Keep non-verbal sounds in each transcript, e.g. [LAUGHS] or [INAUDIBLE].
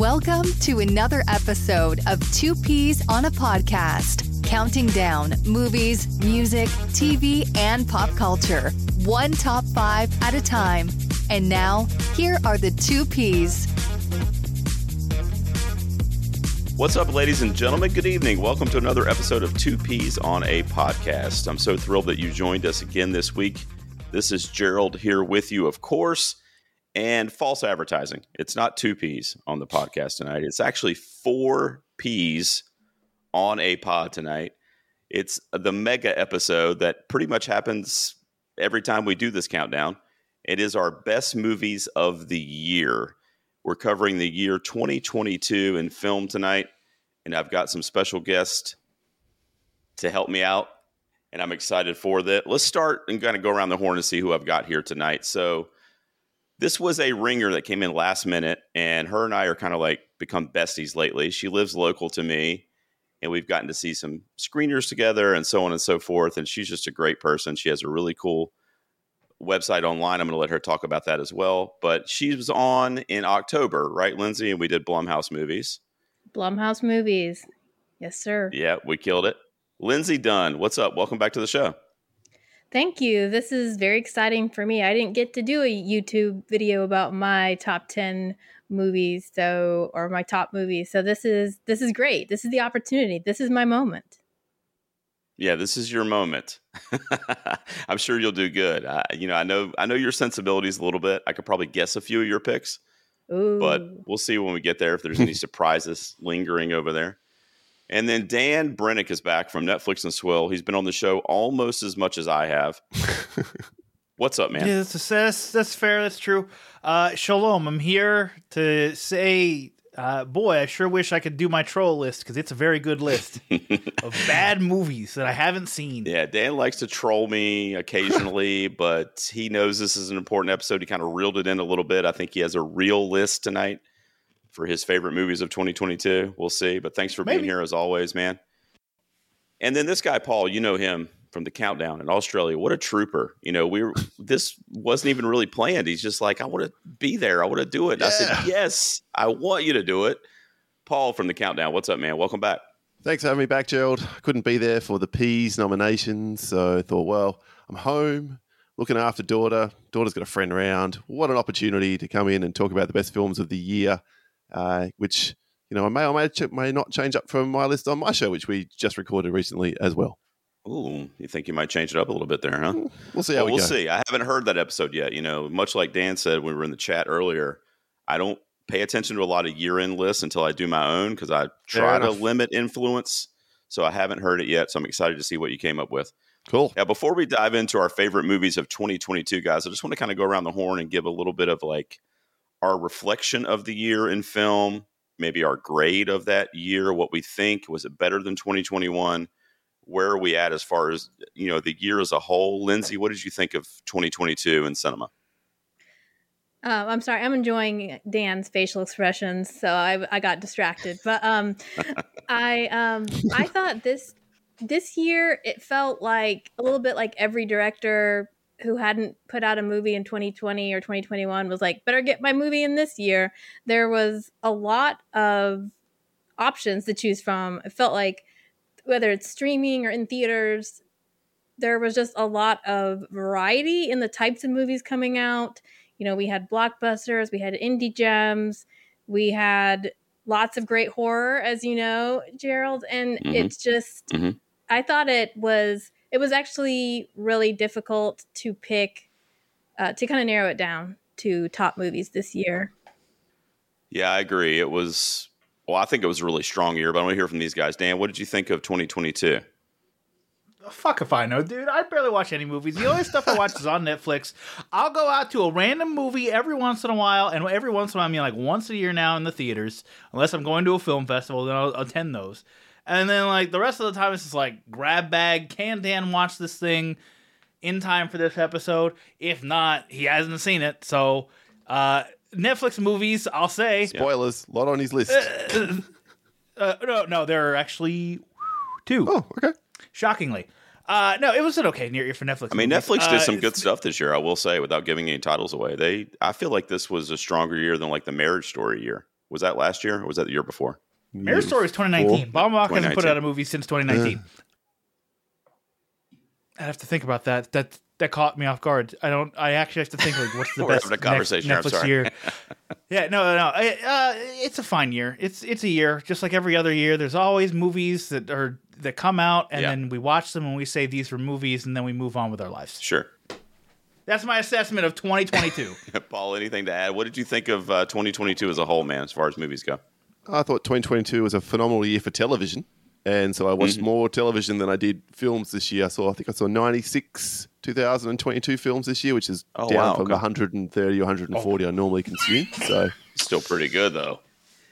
Welcome to another episode of Two Peas on a Podcast, counting down movies, music, TV, and pop culture, one top five at a time. And now, here are the two Peas. What's up, ladies and gentlemen? Good evening. Welcome to another episode of Two Peas on a Podcast. I'm so thrilled that you joined us again this week. This is Gerald here with you, of course and false advertising. It's not two P's on the podcast tonight. It's actually four P's on a pod tonight. It's the mega episode that pretty much happens every time we do this countdown. It is our best movies of the year. We're covering the year 2022 in film tonight, and I've got some special guests to help me out, and I'm excited for that. Let's start and kind of go around the horn and see who I've got here tonight. So, this was a ringer that came in last minute, and her and I are kind of like become besties lately. She lives local to me, and we've gotten to see some screeners together and so on and so forth. And she's just a great person. She has a really cool website online. I'm going to let her talk about that as well. But she was on in October, right, Lindsay? And we did Blumhouse movies. Blumhouse movies. Yes, sir. Yeah, we killed it. Lindsay Dunn, what's up? Welcome back to the show. Thank you. This is very exciting for me. I didn't get to do a YouTube video about my top 10 movies so or my top movies. So this is this is great. This is the opportunity. This is my moment. Yeah, this is your moment. [LAUGHS] I'm sure you'll do good. I, you know, I know I know your sensibilities a little bit. I could probably guess a few of your picks. Ooh. But we'll see when we get there if there's any [LAUGHS] [LAUGHS] surprises lingering over there. And then Dan Brennick is back from Netflix and Swill. He's been on the show almost as much as I have. What's up, man? Yeah, that's, that's, that's fair. That's true. Uh, shalom. I'm here to say, uh, boy, I sure wish I could do my troll list because it's a very good list [LAUGHS] of bad movies that I haven't seen. Yeah, Dan likes to troll me occasionally, [LAUGHS] but he knows this is an important episode. He kind of reeled it in a little bit. I think he has a real list tonight for his favorite movies of 2022. We'll see. But thanks for Maybe. being here as always, man. And then this guy, Paul, you know him from the countdown in Australia. What a trooper. You know, we were, [LAUGHS] this wasn't even really planned. He's just like, I want to be there. I want to do it. Yeah. I said, Yes, I want you to do it. Paul from the countdown. What's up, man? Welcome back. Thanks for having me back, Gerald. Couldn't be there for the Peas nominations. So I thought, well, I'm home looking after daughter. Daughter's got a friend around. What an opportunity to come in and talk about the best films of the year uh, which you know I may or may, may not change up from my list on my show, which we just recorded recently as well. Ooh, you think you might change it up a little bit there, huh? Mm, we'll see how well, we will see. I haven't heard that episode yet. You know, much like Dan said when we were in the chat earlier, I don't pay attention to a lot of year-end lists until I do my own because I try to limit influence. So I haven't heard it yet. So I'm excited to see what you came up with. Cool. Now, before we dive into our favorite movies of 2022, guys, I just want to kind of go around the horn and give a little bit of like our reflection of the year in film, maybe our grade of that year, what we think was it better than 2021? Where are we at as far as you know the year as a whole? Lindsay, what did you think of 2022 in cinema? Uh, I'm sorry, I'm enjoying Dan's facial expressions, so I, I got distracted. But um, I um, I [LAUGHS] thought this this year it felt like a little bit like every director who hadn't put out a movie in 2020 or 2021 was like, better get my movie in this year. There was a lot of options to choose from. It felt like whether it's streaming or in theaters, there was just a lot of variety in the types of movies coming out. You know, we had blockbusters, we had indie gems, we had lots of great horror, as you know, Gerald. And mm-hmm. it's just, mm-hmm. I thought it was it was actually really difficult to pick uh, to kind of narrow it down to top movies this year. Yeah, I agree. It was well, I think it was a really strong year, but I want to hear from these guys. Dan, what did you think of 2022? Fuck if I know, dude. I barely watch any movies. The only stuff I watch is on Netflix. I'll go out to a random movie every once in a while, and every once in a while, I mean like once a year now in the theaters, unless I'm going to a film festival, then I'll attend those. And then like the rest of the time, it's just like grab bag. Can Dan watch this thing in time for this episode? If not, he hasn't seen it. So uh, Netflix movies, I'll say spoilers. A lot on his list. Uh, uh, no, no, there are actually two. Oh, okay. Shockingly. Uh, no, it was an okay near year for Netflix. I mean, movies. Netflix did some uh, good stuff this year. I will say, without giving any titles away, they. I feel like this was a stronger year than like the Marriage Story year. Was that last year or was that the year before? Marriage Story is 2019. Baumbach hasn't put out a movie since 2019. I have to think about that. That that caught me off guard. I don't. I actually have to think like, what's [LAUGHS] the best having a next conversation, I'm Netflix year? [LAUGHS] yeah, no, no, no. I- uh, it's a fine year. It's it's a year, just like every other year. There's always movies that are that come out, and Yeah. then we watch them and we say these were movies, and then we move on with our lives. Sure. That's my assessment of 2022. [LAUGHS] Paul, anything to add? What did you think of uh, 2022 as a whole, man, as far as movies go? I thought 2022 was a phenomenal year for television, and so I watched Mm-hmm. more television than I did films this year. I saw, I think I saw 96 2022 films this year, which is Oh, down wow, from okay. 130 or 140 I normally consume. So [LAUGHS] Still pretty good though.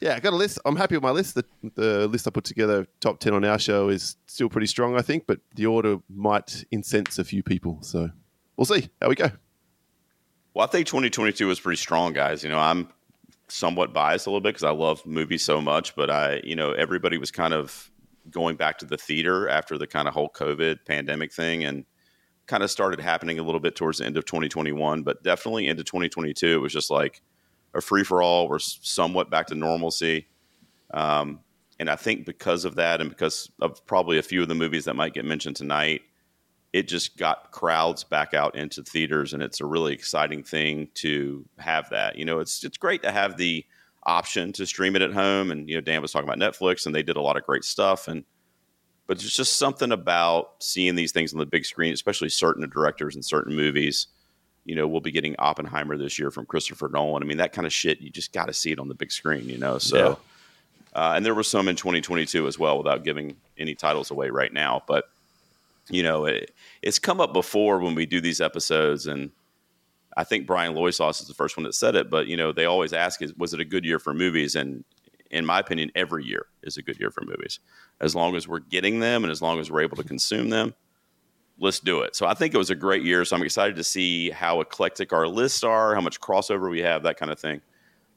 yeah, I got a list. I'm happy with my list. The, the list I put together, top 10 on our show, is still pretty strong, I think, but the order might incense a few people. So we'll see how we go. Well, I think 2022 was pretty strong, guys. You know, I'm somewhat biased a little bit because I love movies so much, but I, you know, everybody was kind of going back to the theater after the kind of whole COVID pandemic thing and kind of started happening a little bit towards the end of 2021, but definitely into 2022, it was just like a free for all. We're somewhat back to normalcy. Um, and I think because of that, and because of probably a few of the movies that might get mentioned tonight, it just got crowds back out into theaters, and it's a really exciting thing to have that. You know, it's it's great to have the option to stream it at home, and you know, Dan was talking about Netflix, and they did a lot of great stuff, and but there's just something about seeing these things on the big screen, especially certain directors and certain movies. You know, we'll be getting Oppenheimer this year from Christopher Nolan. I mean, that kind of shit, you just got to see it on the big screen, you know. So, uh, and there were some in 2022 as well, without giving any titles away right now. But you know, it, it's come up before when we do these episodes, and I think Brian Loisauce is the first one that said it. But you know, they always ask, "Is was it a good year for movies?" And in my opinion, every year is a good year for movies, as long as we're getting them and as long as we're able to consume them. Let's do it. So I think it was a great year. So I'm excited to see how eclectic our lists are, how much crossover we have, that kind of thing.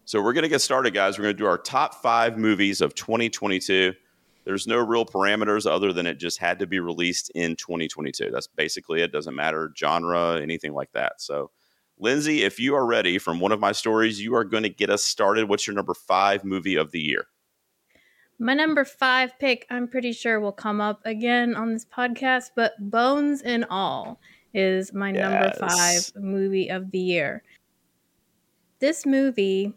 So we're going to get started, guys. We're going to do our top five movies of 2022. There's no real parameters other than it just had to be released in 2022. That's basically it. Doesn't matter genre, anything like that. So, Lindsay, if you are ready from one of my stories, you are going to get us started. What's your number five movie of the year? My number five pick, I'm pretty sure will come up again on this podcast, but Bones and All is my number five movie of the year. This movie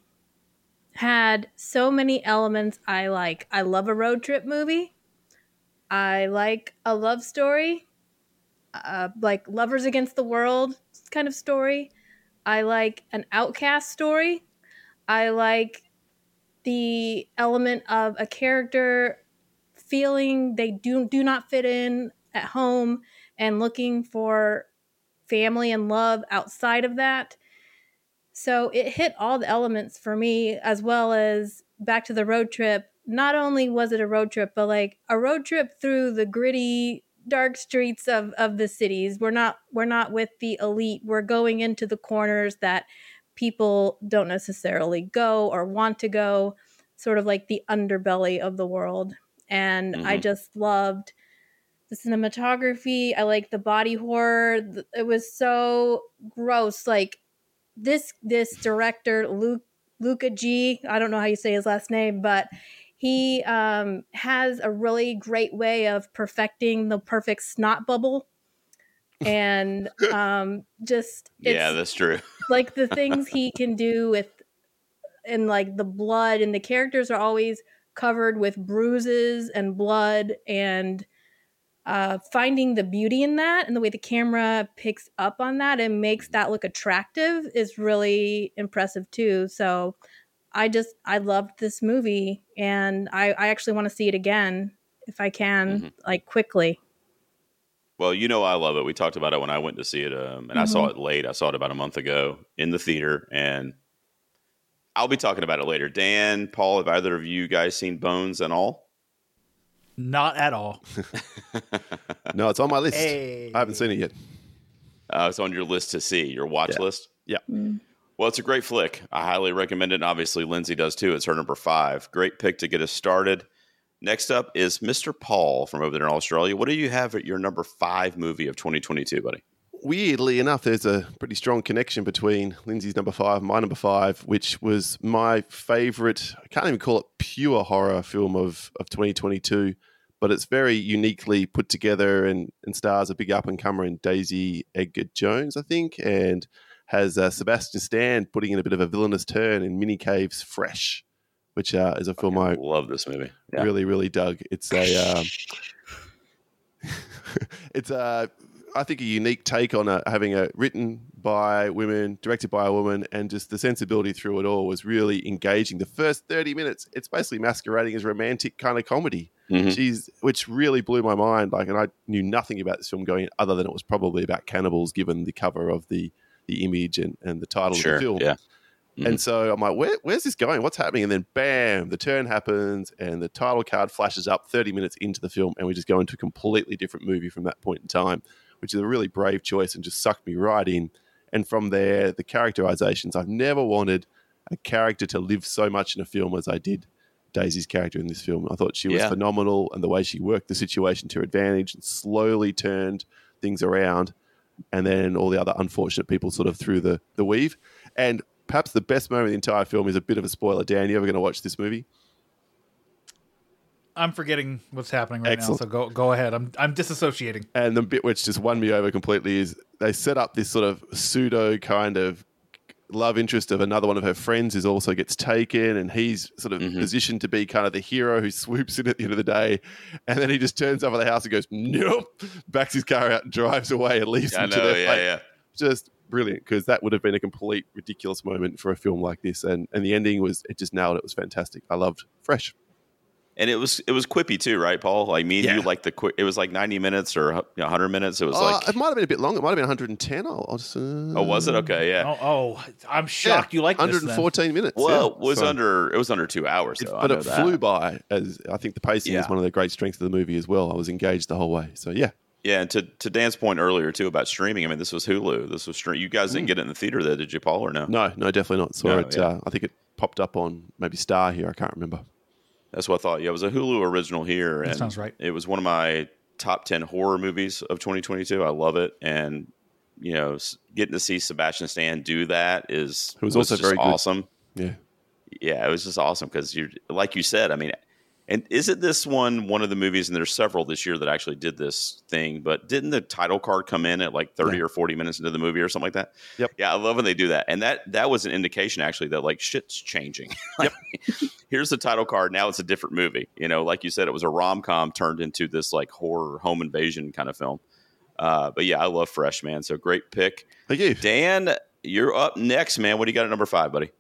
had so many elements I like. I love a road trip movie. I like a love story, uh, like Lovers Against the World kind of story. I like an outcast story. I like the element of a character feeling they do do not fit in at home and looking for family and love outside of that. So it hit all the elements for me as well as back to the road trip. Not only was it a road trip, but like a road trip through the gritty dark streets of of the cities. We're not we're not with the elite. We're going into the corners that people don't necessarily go or want to go, sort of like the underbelly of the world. And I Mhm. just loved the cinematography. I like the body horror. It was so gross. Like this this director Luke Luca G. I don't know how you say his last name, but he um, has a really great way of perfecting the perfect snot bubble, [LAUGHS] and um, just it's, yeah, that's true. [LAUGHS] like the things he can do with and like the blood and the characters are always covered with bruises and blood and uh, finding the beauty in that and the way the camera picks up on that and makes that look attractive is really impressive too so i just i loved this movie and i, I actually want to see it again if i can Mhm. like quickly Well, you know I love it. We talked about it when I went to see it, um, and I saw it late. I saw it about a month ago in the theater, and I'll be talking about it later. Dan, Paul, have either of you guys seen Bones and all? Not at all. [LAUGHS] No, it's on my list. Hey. I haven't seen it yet. Uh, it's on your list to see, your watch Yeah. list. Mm. Well, it's a great flick. I highly recommend it. And obviously, Lindsay does too. It's her number five. Great pick to get us started. Next up is Mr. Paul from over there in Australia. What do you have at your number five movie of 2022, buddy? Weirdly enough, there's a pretty strong connection between Lindsay's number five and my number five, which was my favorite. I can't even call it pure horror film of, of 2022, but it's very uniquely put together and, and stars a big up and comer in Daisy Edgar Jones, I think, and has uh, Sebastian Stan putting in a bit of a villainous turn in Mimi Cave's Fresh, which uh, is a film I love this movie. Yeah. really, really dug. It's a. Um, [LAUGHS] it's a I think a unique take on a, having a written by women, directed by a woman, and just the sensibility through it all was really engaging. The first thirty minutes, it's basically masquerading as romantic kind of comedy. Mhm. She's, which really blew my mind. Like, and I knew nothing about this film going other than it was probably about cannibals, given the cover of the the image and, and the title Sure. of the film. Yeah. Mhm. And so I'm like, Where, where's this going? What's happening? And then bam, the turn happens and the title card flashes up 30 minutes into the film. And we just go into a completely different movie from that point in time, which is a really brave choice and just sucked me right in. And from there, the characterizations, I've never wanted a character to live so much in a film as I did Daisy's character in this film. I thought she was Yeah. phenomenal and the way she worked the situation to her advantage and slowly turned things around. And then all the other unfortunate people sort of through the, the weave. And perhaps the best moment of the entire film is a bit of a spoiler. Dan, you ever going to watch this movie? I'm forgetting what's happening right Excellent. now, so go go ahead. I'm I'm disassociating. And the bit which just won me over completely is they set up this sort of pseudo kind of love interest of another one of her friends who also gets taken and he's sort of Mhm. positioned to be kind of the hero who swoops in at the end of the day and then he just turns over the house and goes nope backs his car out and drives away and leaves I them know. to their Yeah, fate yeah. just brilliant because that would have been a complete ridiculous moment for a film like this and and the ending was it just nailed it, it was fantastic i loved fresh And it was it was quippy too, right, Paul? Like me and Yeah. you like the quick. It was like ninety minutes or you know, hundred minutes. It was Uh, like it might have been a bit long it might have been 110 I'll, I'll just, uh, oh, was it okay? Yeah. Oh, oh I'm shocked you like 114 minutes Well, yeah. it was So- under it was under two hours It- though. But it that. flew by as I think the pacing is one of the great strengths of the movie as well. I was engaged the whole way. So yeah, Yeah, and to, to Dan's point earlier too about streaming. I mean, this was Hulu. This was stream. You guys didn't get it in the theater, though, did you, Paul? Or no? Mm. no, no, definitely not. Saw No, it. yeah. Uh, I think it popped up on maybe Star here. I can't remember. That's what I thought. Yeah, it was a Hulu original here. And sounds right. It was one of my top ten horror movies of 2022. I love it, and you know, getting to see Sebastian Stan do that is It was also just very good. awesome. Yeah, yeah, it was just awesome because you're, like you said, I mean, and isn't this one one of the movies? And there's several this year that actually did this thing, but didn't the title card come in at like 30 Yeah. or 40 minutes into the movie or something like that? Yep. Yeah, I love when they do that, and that that was an indication actually that like shit's changing. [LAUGHS] yep. Here's the title card. Now it's a different movie. You know, like you said, it was a rom com turned into this like horror home invasion kind of film. Uh, but yeah, I love Fresh Man. So great pick, thank you. Dan. You're up next, man. What do you got at number five, buddy?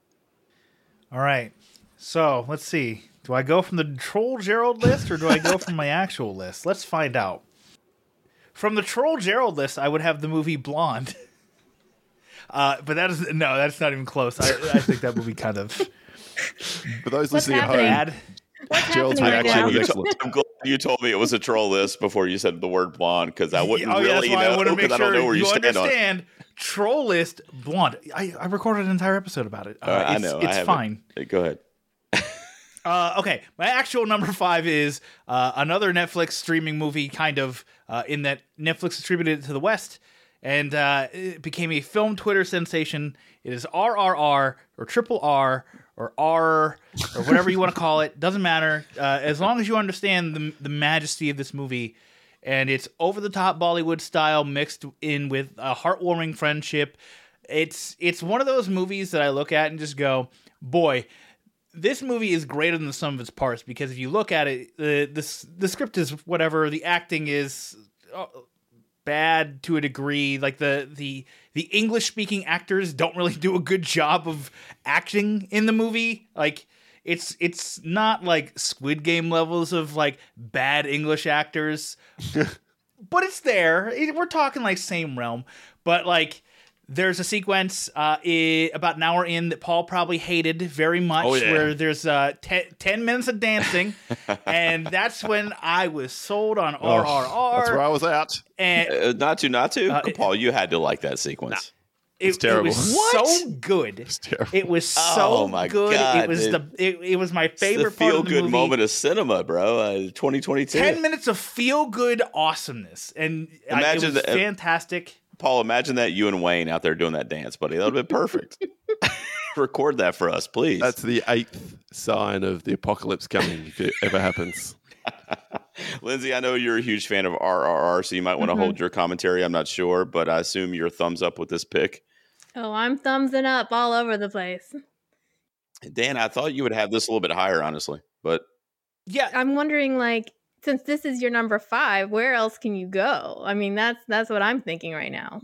All right. So let's see. Do I go from the Troll Gerald list or do I go [LAUGHS] from my actual list? Let's find out. From the Troll Gerald list, I would have the movie Blonde. [LAUGHS] Uh, but that is no, that's not even close. I, I think that movie kind of For those What's listening at home. What's Gerald's happening right reaction was You excellent. told- I'm glad you told me it was a troll list before you said the word blonde because I wouldn't oh, yeah, really that's why I know want to make because I don't know where you, you stand on. it. understand. Troll list Blonde. I, I recorded an entire episode about it. Uh, Uh, I it's, know. It's haven't. fine. Go ahead. Uh, okay, my actual number [LAUGHS] five is uh, another Netflix streaming movie, kind of uh, in that Netflix distributed it to the West, and uh, it became a film Twitter sensation. It is RRR or Triple R or R or whatever you want to [LAUGHS] call it. Doesn't matter uh, as long as you understand the the majesty of this movie. And it's over the top Bollywood style mixed in with a heartwarming friendship. It's it's one of those movies that I look at and just go, boy, this movie is greater than the sum of its parts because if you look at it, the the, the script is whatever, the acting is uh, bad to a degree. Like the the the English speaking actors don't really [LAUGHS] do a good job of acting in the movie. Like it's it's not like Squid Game levels of like bad English actors, [LAUGHS] but it's there. It- we're talking like same realm, but like. There's a sequence uh, i- about an hour in that Paul probably hated very much, Oh, yeah. where there's uh, te- 10 minutes of dancing, [LAUGHS] and that's when I was sold on Oh, RRR. that's where I was at. and Uh, not to, not to. Uh, Paul, you had to like that sequence. it, It's terrible. it was [LAUGHS] What? so good. It's terrible. It was so Oh, my good. God, it was dude. the it, it was my It's the favorite part feel of the good movie. moment of cinema, bro. Uh, 2022. Ten minutes of feel good awesomeness, and I- Imagine it was the- uh, fantastic. Paul, imagine that you and Wayne out there doing that dance, buddy. That would have been perfect. [LAUGHS] Record that for us, please. That's the eighth sign of the apocalypse coming if it ever happens. [LAUGHS] Lindsay, I know you're a huge fan of RRR, so you might want to Mhm. hold your commentary. I'm not sure, but I assume you're thumbs up with this pick. Oh, I'm thumbsing up all over the place. Dan, I thought you would have this a little bit higher, honestly, but Yeah, I'm wondering, like, since this is your number five, where else can you go? I mean, that's that's what I'm thinking right now.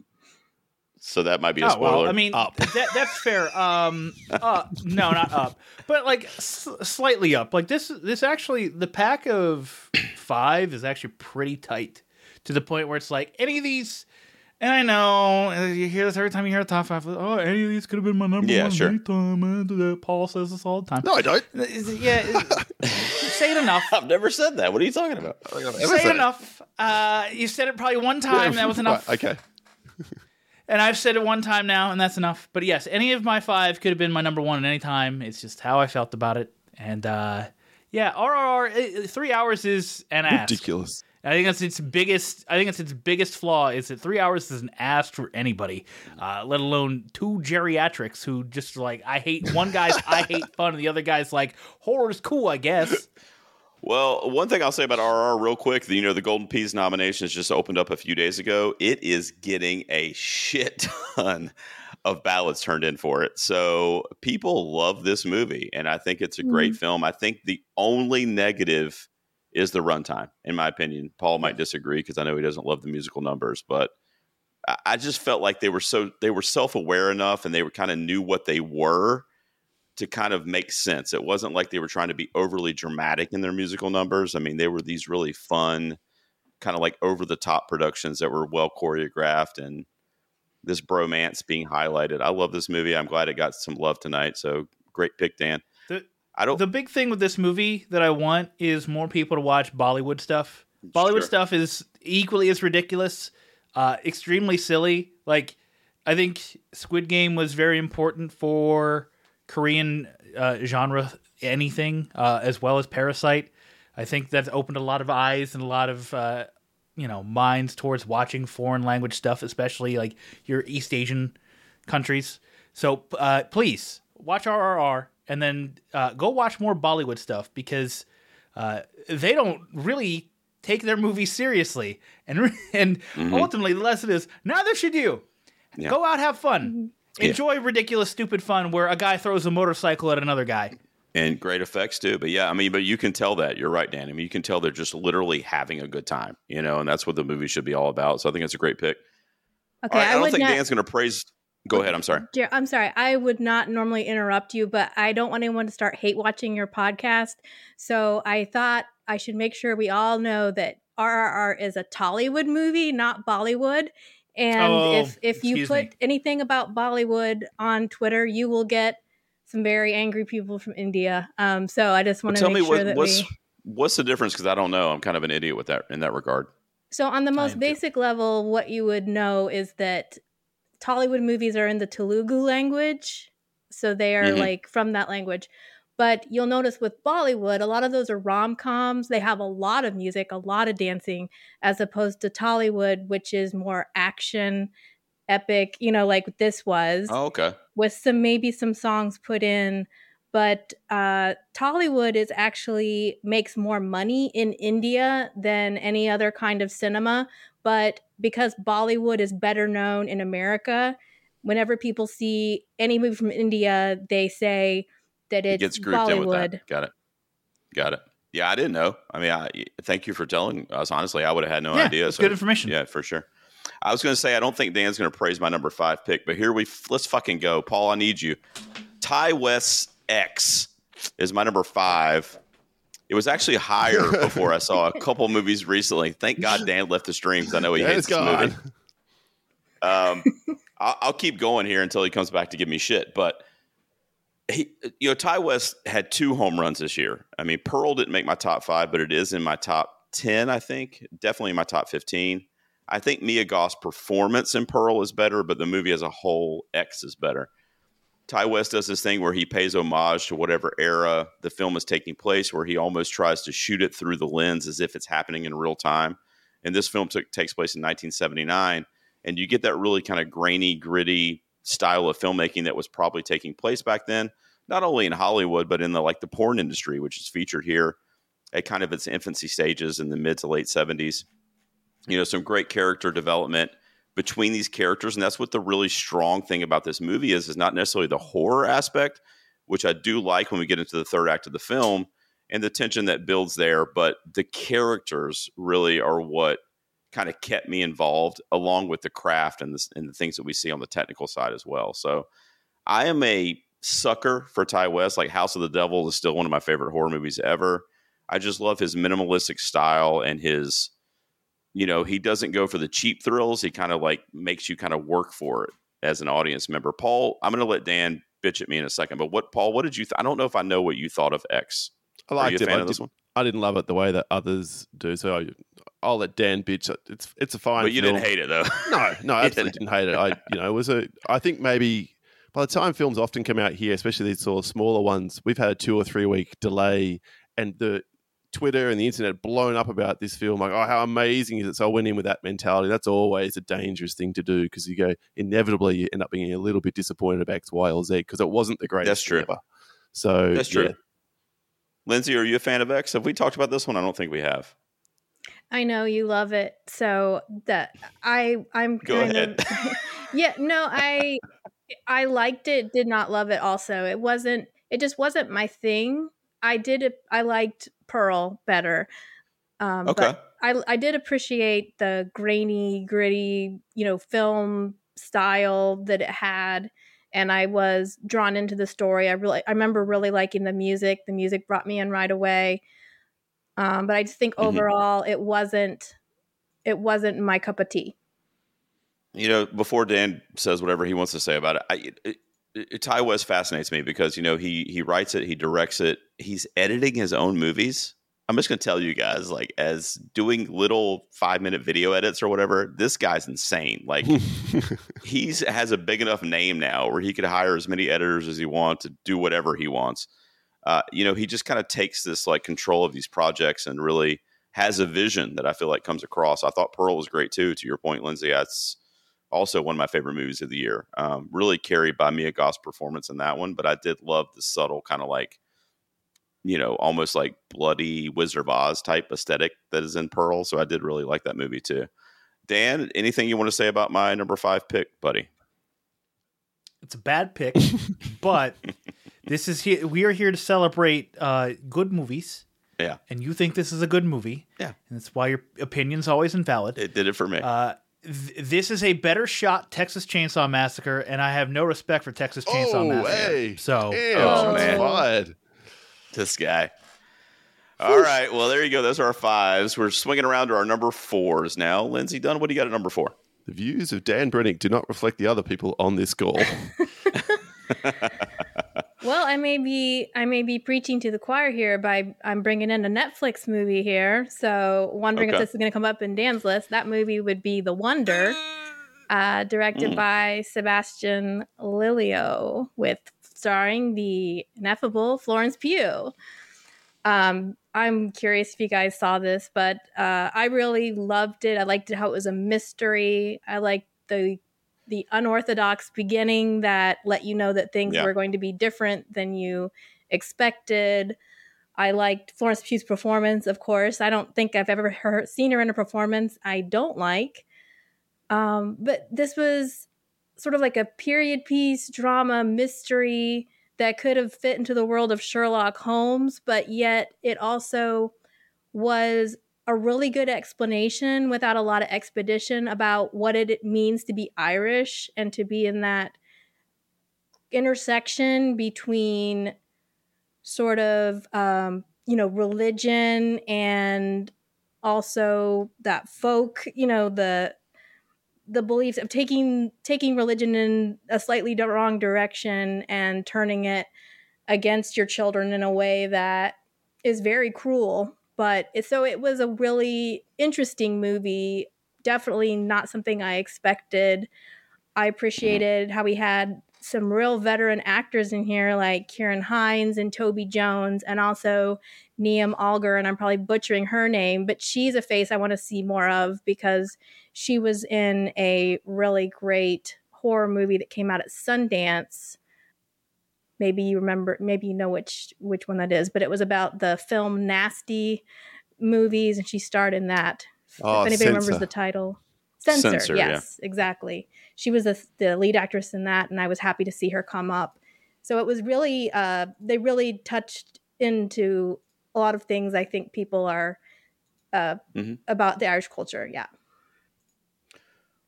so that might be a Oh, spoiler. well, I mean, up. that, that's fair. Um, uh, no, not up, but like s- slightly up. Like this, this actually, the pack of five is actually pretty tight to the point where it's like any of these. And I know you hear this every time you hear a top five. Oh, any of these could have been my number Yeah, one sure. anytime. Uh, Paul says this all the time. No, I don't. Yeah, [LAUGHS] say it enough. I've never said that. What are you talking about? Say it enough. Uh, you said it probably one time. That was enough. Right, okay. [LAUGHS] And I've said it one time now, and that's enough. But yes, any of my five could have been my number one at any time. It's just how I felt about it. And uh, yeah, RRR, eh, three hours is an ask. Ridiculous. I think that's its biggest. I think it's its biggest flaw is that three hours is an ask for anybody, uh, let alone two geriatrics who just like I hate. One guy's I hate [LAUGHS] fun, and the other guy's like horror's cool, I guess. Well, one thing I'll say about RR real quick, the, you know, the Golden Peas nominations just opened up a few days ago. It is getting a shit ton of ballots turned in for it. So people love this movie, and I think it's a great film. I think the only negative is the runtime, in my opinion. Paul might disagree because I know he doesn't love the musical numbers, but I- just felt like they were so they were self aware enough, and they were kind of knew what they were to kind of make sense. It wasn't like they were trying to be overly dramatic in their musical numbers. I mean, they were these really fun, kind of like over the top productions that were well choreographed and this bromance being highlighted. I love this movie. I'm glad it got some love tonight. So great pick, Dan. The- I don't The big thing with this movie that I want is more people to watch Bollywood stuff. Bollywood Sure. stuff is equally as ridiculous, uh, extremely silly. Like, I think Squid Game was very important for Korean uh, genre anything, uh, as well as Parasite. I think that's opened a lot of eyes and a lot of uh, you know minds towards watching foreign language stuff, especially like your East Asian countries. So uh, please watch RRR and then uh, go watch more Bollywood stuff because uh, they don't really take their movies seriously, and [LAUGHS] and ultimately the lesson is neither should you. Yeah. Go out, have fun, Yeah. enjoy ridiculous, stupid fun where a guy throws a motorcycle at another guy. and great effects too. But yeah, I mean, but you can tell that you're right, Dan. I mean, you can tell they're just literally having a good time, you know, and that's what the movie should be all about. So I think it's a great pick. Okay, All right, I, I, don't think not. Dan's going to praise. Go ahead. I'm sorry. Jer- I'm sorry. I would not normally interrupt you, but I don't want anyone to start hate watching your podcast. So I thought I should make sure we all know that RRR is a Tollywood movie, not Bollywood. And Oh, if if you put me. anything about Bollywood on Twitter, you will get some very angry people from India. Um, so I just Well, want to tell make me sure what, that what's we. what's the difference because I don't know. I'm kind of an idiot with that in that regard. So on the most am too. basic level, what you would know is that Tollywood movies are in the Telugu language, so they are Mhm. like from that language. But you'll notice with Bollywood, a lot of those are rom coms. They have a lot of music, a lot of dancing, as opposed to Tollywood, which is more action, epic. You know, like this was Oh, okay. with some maybe some songs put in but uh tollywood is actually makes more money in india than any other kind of cinema but because bollywood is better known in america whenever people see any movie from india they say that It gets grouped in with bollywood that. Got it. Got it. Yeah, I didn't know. I mean, I thank you for telling us. Honestly, I would have had no yeah, idea. it's so- good information. Yeah, for sure. I was going to say I don't think Dan's going to praise my number five pick, but here we let's fucking go, Paul. I need you. Ti West X is my number five. It was actually higher [LAUGHS] before I saw a couple movies recently. Thank God Dan left the stream because I know he hates it's this movie. Um, [LAUGHS] I'll, I'll keep going here until he comes back to give me shit. But he, you know, Ti West had two home runs this year. I mean, Pearl didn't make my top five, but it is in my top ten. I think definitely in my top fifteen. I think Mia Goth's performance in Pearl is better, but the movie as a whole, X is better. Ti West does this thing where he pays homage to whatever era the film is taking place, where he almost tries to shoot it through the lens as if it's happening in real time. And this film took, takes place in 1979. and you get that really kind of grainy, gritty style of filmmaking that was probably taking place back then, not only in Hollywood but in the like the porn industry, which is featured here at kind of its infancy stages in the mid to late 70s. You know, some great character development between these characters, and that's what the really strong thing about this movie is is not necessarily the horror aspect, which I do like when we get into the third act of the film and the tension that builds there, but the characters really are what kind of kept me involved along with the craft and the, and the things that we see on the technical side as well. So I am a sucker for Ti West. Like House of the Devil is still one of my favorite horror movies ever. I just love his minimalistic style and his, you know, he doesn't go for the cheap thrills. He kind of like makes you kind of work for it as an audience member. Paul, I'm going to let Dan bitch at me in a second, but what, Paul, what did you, th- I don't know if I know what you thought of X. I liked it. I, did, I didn't love it the way that others do. So I, I'll let Dan bitch. It's it's a fine. But you film. didn't hate it though. no, no, [LAUGHS] I absolutely didn't hate it. I you know it was a. I think maybe by the time films often come out here, especially these sort of smaller ones, we've had a two or three week delay, and the Twitter and the internet blown up about this film. Like, oh, how amazing is it? So I went in with that mentality. That's always a dangerous thing to do because you go inevitably you end up being a little bit disappointed about X, Y, or Z because it wasn't the greatest. That's true. Ever. So that's true. Yeah. Lindsay, are you a fan of X? Have we talked about this one? I don't think we have. I know you love it. So that I I'm Go kind ahead. of [LAUGHS] Yeah, no, I I liked it, did not love it also. It wasn't it just wasn't my thing. I did I liked Pearl better. Um okay. but I I did appreciate the grainy, gritty, you know, film style that it had and I was drawn into the story. I really I remember really liking the music. The music brought me in right away. Um, but I just think Mhm. overall it wasn't it wasn't my cup of tea. You know, before Dan says whatever he wants to say about it, I, it, Ti West fascinates me because you know he he writes it, he directs it, he's editing his own movies. I'm just gonna tell you guys, like, as doing little five minute video edits or whatever, this guy's insane. Like, [LAUGHS] he's has a big enough name now where he could hire as many editors as he wants to do whatever he wants. Uh, you know, he just kind of takes this like control of these projects and really has a vision that I feel like comes across. I thought Pearl was great too. To your point, Lindsay, that's also one of my favorite movies of the year. Um, really carried by Mia Goth's performance in that one, but I did love the subtle kind of like, you know, almost like bloody Wizard of Oz type aesthetic that is in Pearl. So I did really like that movie too. Dan, anything you want to say about my number five pick, buddy? It's a bad pick, but [LAUGHS] this is here. We are here to celebrate uh, good movies. Yeah. And you think this is a good movie. Yeah. And that's why your opinion's always invalid. It did it for me. Uh, th- this is a better shot Texas Chainsaw Massacre, and I have no respect for Texas Chainsaw Oh, Massacre. hey. So Damn, um, Oh, shots man. fired. this guy. All right. Well, there you go. Those are our fives. We're swinging around to our number fours now. Lindsay Dunn, what do you got at number four? The views of Dan Brennick do not reflect the other people on this call. [LAUGHS] [LAUGHS] Well, I may be I may be preaching to the choir here by I'm bringing in a Netflix movie here. So wondering Okay. if this is going to come up in Dan's list. That movie would be The Wonder, uh, directed Mm. by Sebastian Lelio, with starring the ineffable Florence Pugh. Um, I'm curious if you guys saw this, but uh, I really loved it. I liked it how it was a mystery. I liked the the unorthodox beginning that let you know that things Yeah. were going to be different than you expected. I liked Florence Pugh's performance, of course. I don't think I've ever heard, seen her in a performance I don't like. Um, but this was sort of like a period piece drama mystery that could have fit into the world of Sherlock Holmes, but yet it also was a really good explanation without a lot of expedition about what it means to be Irish and to be in that intersection between sort of um, you know religion and also that folk you know the the beliefs of taking taking religion in a slightly wrong direction and turning it against your children in a way that is very cruel but it, so it was a really interesting movie definitely not something i expected. I mm-hmm. appreciated how we had some real veteran actors in here like Ciarán Hinds and Toby Jones and also Niamh Algar and I'm probably butchering her name but she's a face I want to see more of because she was in a really great horror movie that came out at Sundance maybe you remember maybe you know which which one that is but it was about the film Nasty movies and she starred in that Oh, if anybody Censor. remembers the title Censor, Censor, yeah. yes, exactly. She was the, the lead actress in that, and I was happy to see her come up. So it was really, uh, they really touched into a lot of things I think people are uh, Mhm. about the Irish culture. Yeah.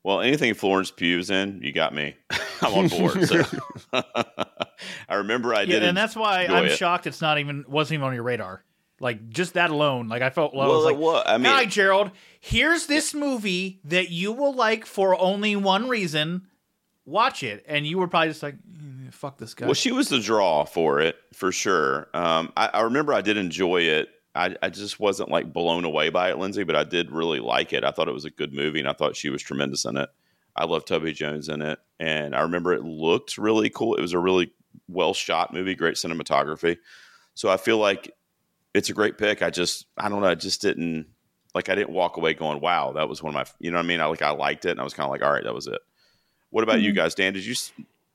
Well, anything Florence Pugh's in, you got me. [LAUGHS] I'm on board. So. [LAUGHS] I remember I Yeah, did. and that's why I'm it. shocked it's not even wasn't even on your radar. Like just that alone, like I felt well, I was like, was. I mean, Hi, Gerald. Here's this movie that you will like for only one reason. Watch it, and you were probably just like, "Eh, "Fuck this guy." Well, she was the draw for it for sure. Um, I, I remember I did enjoy it. I, I just wasn't like blown away by it, Lindsay, but I did really like it. I thought it was a good movie, and I thought she was tremendous in it. I love Toby Jones in it, and I remember it looked really cool. It was a really well shot movie, great cinematography. So I feel like it's a great pick. I just, I don't know, I just didn't like. I didn't walk away going, "Wow, that was one of my," you know what I mean? I like, I liked it, and I was kind of like, "All right, that was it." What about you Mhm. guys, Dan? Did you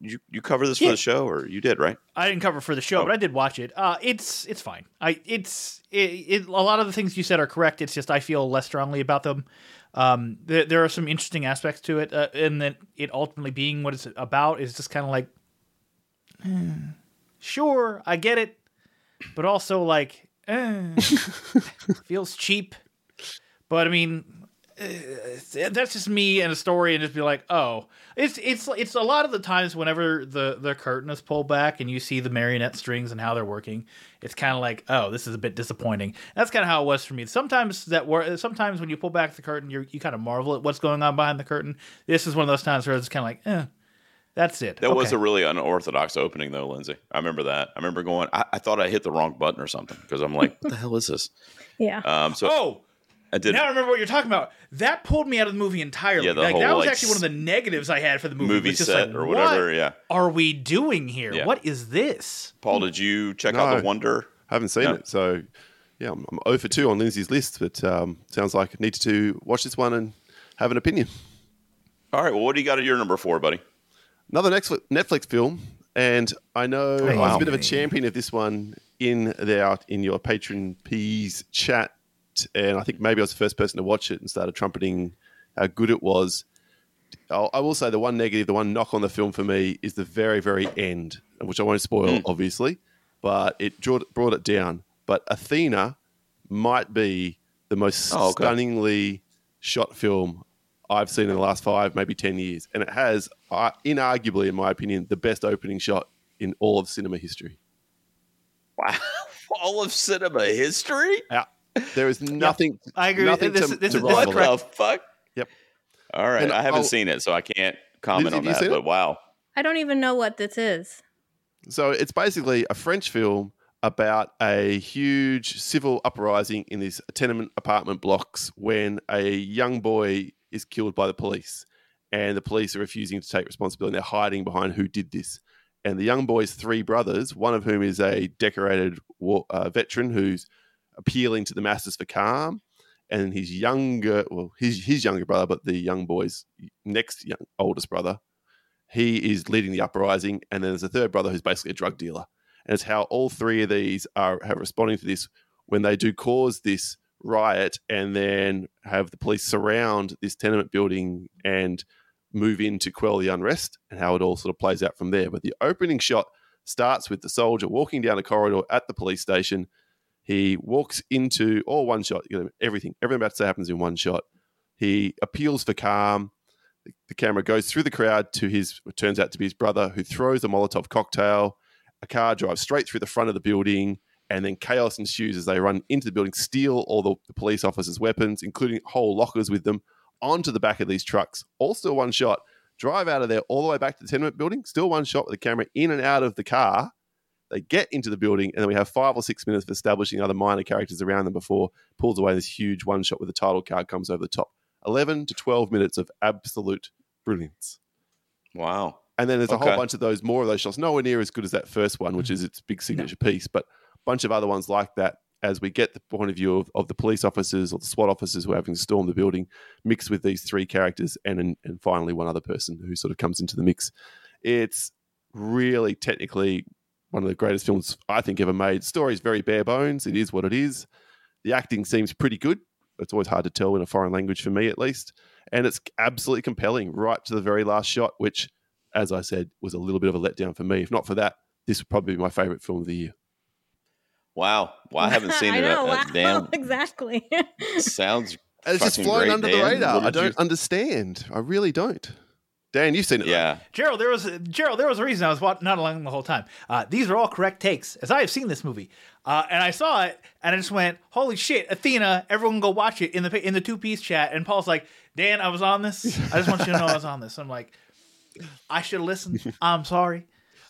you you cover this Yeah. for the show, or you did, right? I didn't cover for the show, Oh. but I did watch it. Uh, it's it's fine. I it's it, it, a lot of the things you said are correct. It's just I feel less strongly about them. Um, there, there are some interesting aspects to it, uh, and then it ultimately being what it's about is just kind of like, eh, sure, I get it, but also like, eh, [LAUGHS] feels cheap. But I mean, that's just me and a story, and just be like, oh, it's it's it's a lot of the times whenever the the curtain is pulled back and you see the marionette strings and how they're working, it's kind of like, oh, this is a bit disappointing. That's kind of how it was for me. Sometimes that wor- sometimes when you pull back the curtain, you you kind of marvel at what's going on behind the curtain. This is one of those times where it's kind of like, eh, that's it. That was a really unorthodox opening, though, Lindsay. I remember that. I remember going. I, I thought I hit the wrong button or something because I'm like, "What the hell is this?" [LAUGHS] Yeah. Um, so oh. I did. Now I remember what you're talking about. That pulled me out of the movie entirely. Yeah, the like, whole, that was like, actually one of the negatives I had for the movie. movie just set like, or whatever. What Yeah, are we doing here? Yeah. What is this? Paul, did you check out the Wonder? I haven't seen No. it, so yeah, I'm, I'm 0 for 2 on Lindsay's list, but um, sounds like I need to watch this one and have an opinion. All right. Well, what do you got at your number four, buddy? Another Netflix, Netflix film, and I know I was wow. a bit of a champion of this one in there in your Patreon peas chat, and I think maybe I was the first person to watch it and started trumpeting how good it was. I'll, I will say the one negative, the one knock on the film for me is the very, very end, which I won't spoil, obviously, but it brought, brought it down. But Athena might be the most Oh, okay. stunningly shot film I've seen in the last five, maybe 10 years. And it has, uh, inarguably, in my opinion, the best opening shot in all of cinema history. Wow. [LAUGHS] All of cinema history? Yeah. There is nothing. I agree. Nothing This- to, this to is- this is What rival correct. that. the fuck? Yep. All right. And I haven't I'll- seen it, so I can't comment Lindsay, on that. But it? wow. I don't even know what this is. So it's basically a French film about a huge civil uprising in these tenement apartment blocks when a young boy is killed by the police, and the police are refusing to take responsibility. They're hiding behind who did this. And the young boy's three brothers, one of whom is a decorated war, uh, veteran who's appealing to the masses for calm, and his younger, well, his his younger brother, but the young boy's next young, oldest brother, he is leading the uprising, and then there's a third brother who's basically a drug dealer. And it's how all three of these are, are responding to this when they do cause this riot and then have the police surround this tenement building and move in to quell the unrest and how it all sort of plays out from there. But the opening shot starts with the soldier walking down a corridor at the police station. He walks into all one shot, you know, everything, everything about to happens in one shot. He appeals for calm. The- camera goes through the crowd to his, turns out to be his brother, who throws a Molotov cocktail. A car drives straight through the front of the building, and then chaos ensues as they run into the building, steal all the, the police officers' weapons, including whole lockers with them, onto the back of these trucks. All still one shot. Drive out of there all the way back to the tenement building, still one shot with the camera in and out of the car. They get into the building, and then we have five or six minutes of establishing other minor characters around them before pulls away this huge one shot with the title card comes over the top. 11 to 12 minutes of absolute brilliance. Wow. And then there's a Okay. whole bunch of those, more of those shots, nowhere near as good as that first one, which mm-hmm. is its big signature piece, but a bunch of other ones like that as we get the point of view of, of the police officers or the SWAT officers who are having to storm the building, mixed with these three characters, and and, and finally one other person who sort of comes into the mix. It's really technically one of the greatest films I think ever made. Story is very bare bones. It is what it is. The acting seems pretty good. It's always hard to tell in a foreign language for me, at least. And it's absolutely compelling right to the very last shot, which, as I said, was a little bit of a letdown for me. If not for that, this would probably be my favorite film of the year. Wow. Well, I haven't seen [LAUGHS] I it. know. Uh, wow. damn. [LAUGHS] Exactly. Sounds. It's just fucking flying under Dan. the radar. I don't understand. I really don't. Dan, you've seen it. though. Yeah. Gerald, there was Gerald. There was a reason I was not along the whole time. Uh, these are all correct takes, as I have seen this movie, uh, and I saw it, and I just went, "Holy shit, Athena!" Everyone go watch it in the in the two piece chat. And Paul's like, "Dan, I was on this. I just want you to know I was on this." I'm like, "I should have listened. [LAUGHS] I'm sorry."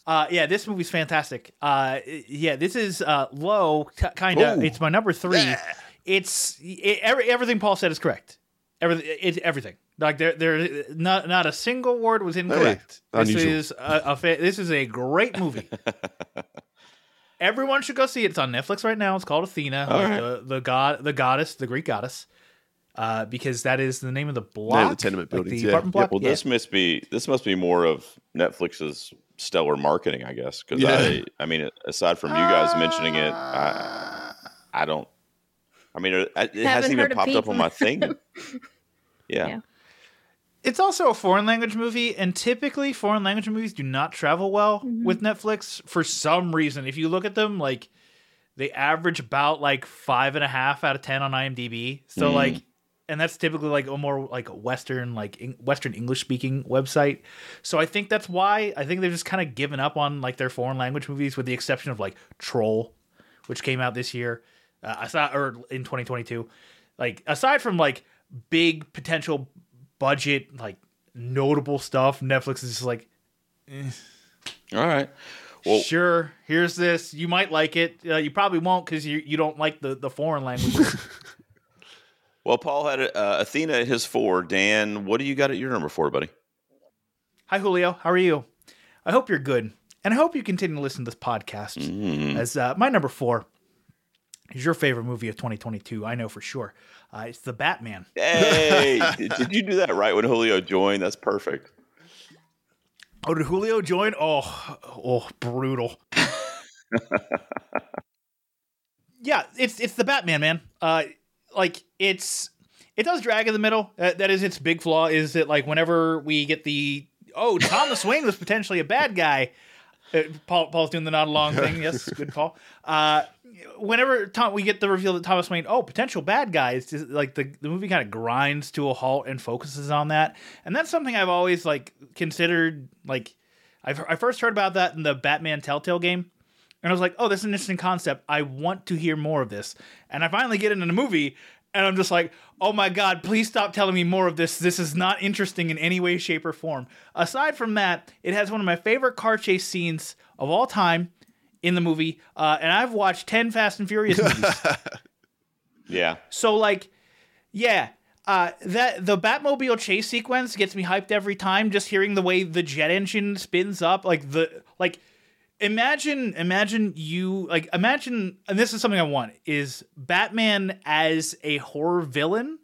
Uh, yeah, this movie's fantastic. Uh, yeah, this is uh, low, k- kind of. It's my number three. Yeah. It's it, every, everything Paul said is correct. Everything, it, everything. Like there, there, not not a single word was incorrect. this unusual. is a, a fa- this is a great movie. [LAUGHS] Everyone should go see it. It's on Netflix right now. It's called Athena, like right. the the god, the goddess, the Greek goddess, uh, because that is the name of the block, Name of the tenement like the yeah. apartment Yep. block. Well, Yeah. this must be this must be more of Netflix's stellar marketing, I guess. Because Yeah. I, I mean, aside from you guys mentioning it, I, I don't. I mean, it, it hasn't even popped up on my thing. [LAUGHS] Yeah. Yeah. It's also a foreign language movie, and typically foreign language movies do not travel well with Netflix for some reason. If you look at them, like they average about like five and a half out of ten on IMDb. So Mm. like, and that's typically like a more like Western like Eng- Western English speaking website. So I think that's why I think they've just kind of given up on like their foreign language movies, with the exception of like Troll, which came out this year. Uh, I saw or in 2022. Like aside from like big potential budget like notable stuff, Netflix is just like All right. Well, sure here's this you might like it uh, you probably won't because you, you don't like the, the foreign languages [LAUGHS] well, Paul had uh, Athena at his four. Dan, what do you got at your number four, buddy? hi julio how are you i hope you're good and i hope you continue to listen to this podcast Mm. as uh, my number four is your favorite movie of 2022 i know for sure. Uh, it's the batman. Hey, [LAUGHS] did, you do that right when Julio joined? That's perfect. oh did julio join? Oh oh brutal. [LAUGHS] Yeah it's it's the batman man. Uh like it's it does drag in the middle. Uh, that is its big flaw is that like whenever we get the oh thomas wayne was potentially a bad guy uh, Paul, Paul's doing the nod along thing. Yes, good call. Uh, whenever Tom, we get the reveal that Thomas Wayne, oh, potential bad guys, just like the, the movie kind of grinds to a halt and focuses on that. And that's something I've always like considered. Like, I've, I first heard about that in the Batman Telltale game, and I was like, oh, this is an interesting concept. I want to hear more of this. And I finally get into the movie, and I'm just like, oh my god, please stop telling me more of this. This is not interesting in any way, shape, or form. Aside from that, it has one of my favorite car chase scenes of all time in the movie, uh, and I've watched ten Fast and Furious movies. [LAUGHS] Yeah. So like, yeah, uh, that the Batmobile chase sequence gets me hyped every time. Just hearing the way the jet engine spins up, like the like. Imagine, imagine you like imagine, and this is something I want is Batman as a horror villain.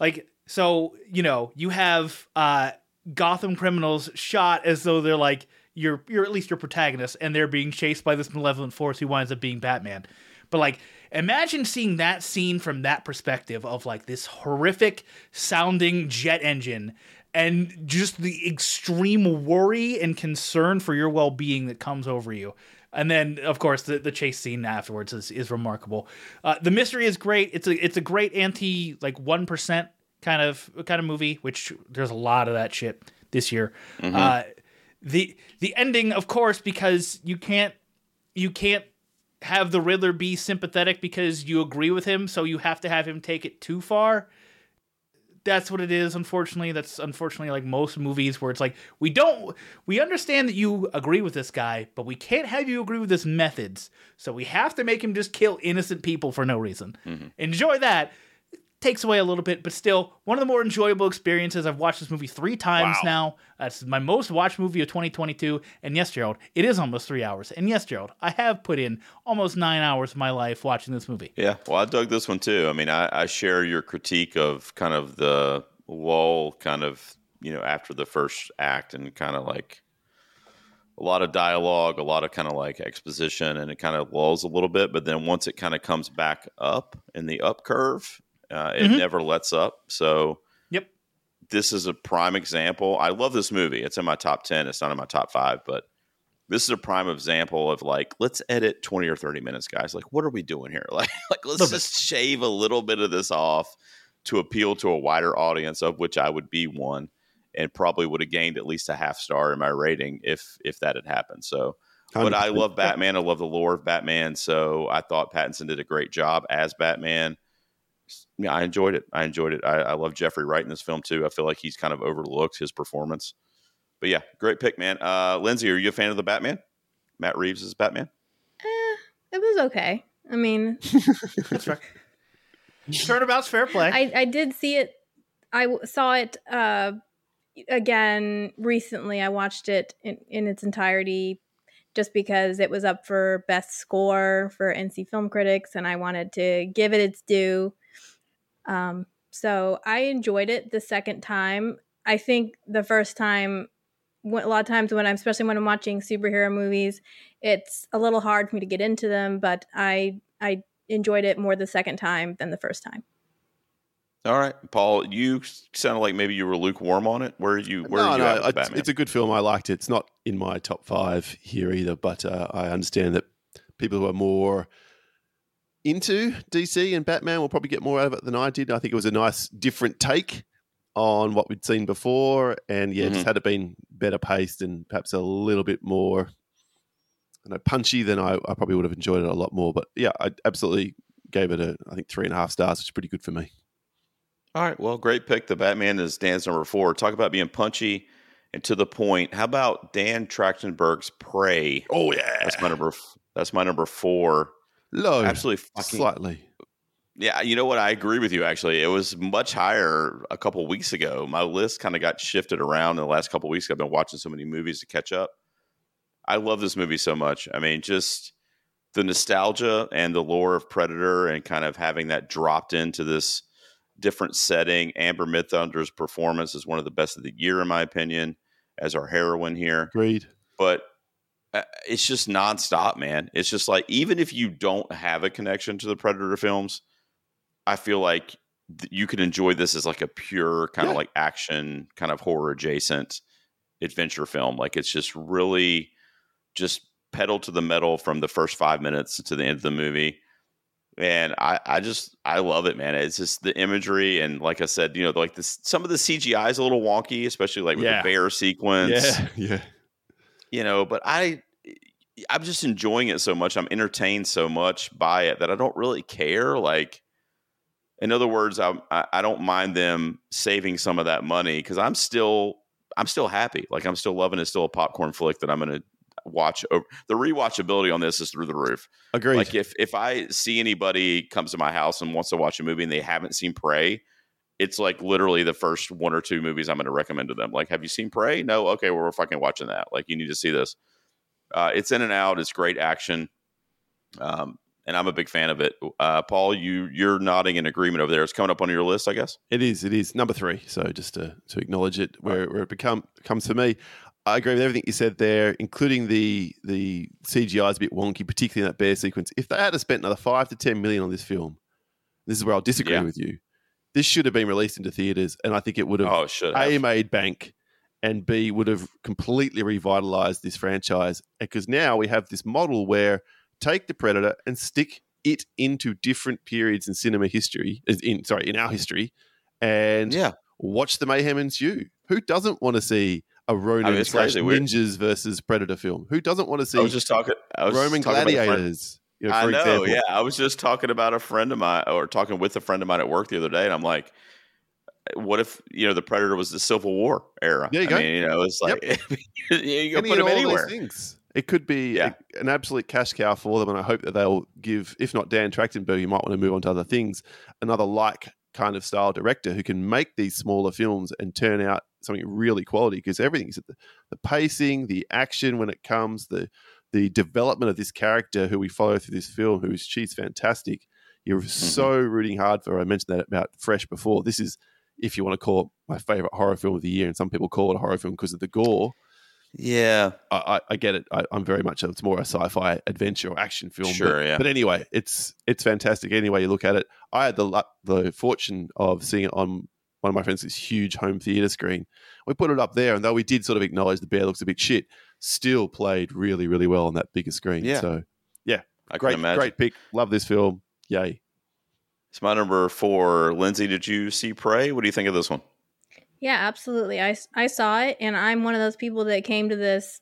Like, so you know, you have uh, Gotham criminals shot as though they're like you're you're at least your protagonist, and they're being chased by this malevolent force who winds up being Batman. But like, imagine seeing that scene from that perspective of like this horrific sounding jet engine and just the extreme worry and concern for your well being that comes over you. And then, of course, the, the chase scene afterwards is, is remarkable. Uh, the mystery is great. It's a it's a great anti like one percent kind of kind of movie, which there's a lot of that shit this year. Uh, the the ending, of course, because you can't you can't have the Riddler be sympathetic because you agree with him, so you have to have him take it too far. That's what it is, unfortunately. That's unfortunately like most movies where it's like we don't we understand that you agree with this guy, but we can't have you agree with his methods. So we have to make him just kill innocent people for no reason. Mm-hmm. Enjoy that. Takes away a little bit, but still one of the more enjoyable experiences. I've watched this movie three times Wow. now. That's my most watched movie of 2022. And yes, Gerald, it is almost three hours. And yes, Gerald, I have put in almost nine hours of my life watching this movie. Yeah, well, I dug this one too. I mean, I, I share your critique of kind of the lull, kind of you know after the first act, and kind of like a lot of dialogue, a lot of kind of like exposition, and it kind of lulls a little bit. But then once it kind of comes back up in the up curve, uh, it Mhm. never lets up. So Yep. this is a prime example. I love this movie. It's in my top ten. It's not in my top five, but this is a prime example of like let's edit 20 or 30 minutes guys like what are we doing here [LAUGHS] like like let's Little bit. just shave a little bit of this off to appeal to a wider audience of which i would be one and probably would have gained at least a half star in my rating if if that had happened so but i love batman i love the lore of batman so i thought pattinson did a great job as batman yeah i enjoyed it i enjoyed it i, I love jeffrey wright in this film too i feel like he's kind of overlooked his performance but yeah, great pick, man. Uh, Lindsay, are you a fan of the Batman? Matt Reeves is Batman. Eh, it was okay. I mean, That's right. Turnabout's fair play. I, I did see it. I w- saw it uh, again recently. I watched it in, in its entirety just because it was up for best score for NC Film Critics, and I wanted to give it its due. Um, so I enjoyed it the second time. I think the first time, a lot of times when I'm, especially when I'm watching superhero movies, it's a little hard for me to get into them. But I I enjoyed it more the second time than the first time. All right, Paul, you sounded like maybe you were lukewarm on it. Where are you? Where no, are you no, at with it's, it's a good film. I liked it. It's not in my top five here either, but uh, I understand that people who are more into DC and Batman We'll probably get more out of it than I did. I think it was a nice, different take on what we'd seen before, and yeah, Mm-hmm. just had it been better paced and perhaps a little bit more, I know, punchy, then I, I probably would have enjoyed it a lot more. But yeah, I absolutely gave it a, I think three and a half stars, which is pretty good for me. All right, well, great pick. The Batman is Dan's number four. Talk about being punchy and to the point. How about Dan Trachtenberg's Prey? Oh yeah, That's my number. That's my number four. Low, Absolutely fucking slightly. Yeah, you know what? I agree with you. Actually, it was much higher a couple weeks ago. My list kind of got shifted around in the last couple weeks. I've been watching so many movies to catch up. I love this movie so much. I mean, just the nostalgia and the lore of Predator, and kind of having that dropped into this different setting. Amber Midthunder's performance is one of the best of the year, in my opinion, as our heroine here Agreed. but Uh, it's just nonstop, man. It's just like even if you don't have a connection to the Predator films, I feel like th- you can enjoy this as like a pure kind of Yeah. like action, kind of horror adjacent adventure film. Like it's just really just pedal to the metal from the first five minutes to the end of the movie. And I, I just I love it, man. It's just the imagery and like I said, you know, like this some of the CGI is a little wonky, especially like with Yeah. the bear sequence Yeah, [LAUGHS] yeah. You know but i eh, i'm just enjoying it so much i'm entertained so much by it that i don't really care like in other words i i don't mind them saving some of that money because i'm still i'm still happy like i'm still loving it it's still a popcorn flick that i'm gonna watch over the rewatchability on this is through the roof Agreed. like if if i see anybody comes to my house and wants to watch a movie and they haven't seen prey it's like literally the first one or two movies I'm going to recommend to them. Like, have you seen Prey? No. Okay, well, we're fucking watching that. Like, you need to see this. Uh, it's in and out. It's great action, um, and I'm a big fan of it. Uh, Paul, you you're nodding in agreement over there. It's coming up on your list, I guess. It is. It is number three. So just to, to acknowledge it, where, where it become comes for me, I agree with everything you said there, including the the CGI is a bit wonky, particularly in that bear sequence. If they had to spent another five to ten million on this film, this is where I'll disagree Yeah. with you. This should have been released into theaters, and I think it would have Oh, should a have. made bank, and b would have completely revitalized this franchise because now we have this model where take the Predator and stick it into different periods in cinema history, in sorry, in our history, and yeah, watch the mayhem ensue. Who doesn't want to see a Ronin I mean, slash ninjas versus Predator film? Who doesn't want to see I was just talking. I was Roman gladiators? You know, I know. example. Yeah, I was just talking about a friend of mine, or talking with a friend of mine at work the other day, and I'm like, uh, "What if you know the Predator was the Civil War era? There you I go. mean, you know, it's like [LAUGHS] you can put him anywhere. It could be Yeah. a- an absolute cash cow for them, and I hope that they'll give, if not Dan Trachtenberg, you might want to move on to other things, another like kind of style director who can make these smaller films and turn out something really quality because everything is the, the pacing, the action when it comes, the the development of this character who we follow through this film, who's she's fantastic. You're Mm-hmm. so rooting hard for her. I mentioned that about Fresh before. This is, if you want to call it my favorite horror film of the year, and some people call it a horror film because of the gore. Yeah. I, I, I get it. I, I'm very much. It's more a sci-fi adventure or action film. Sure, But, yeah. but anyway, it's it's fantastic. Any way you look at it, I had the the fortune of seeing it on one of my friends' huge home theater screen. We put it up there, and though we did sort of acknowledge the bear looks a bit shit, still played really really well on that bigger screen. Yeah. So yeah, I great can imagine. great pick. Love this film. Yay. It's my number four. Lindsay, did you see Prey? What do you think of this one? Yeah, absolutely. I, I saw it, and I'm one of those people that came to this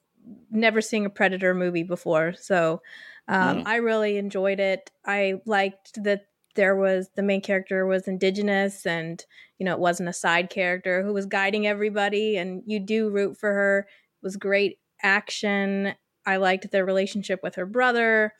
never seeing a Predator movie before. So um, Mm. I really enjoyed it. I liked that there was the main character was indigenous and you know it wasn't a side character who was guiding everybody and you do root for her it was great action. I liked their relationship with her brother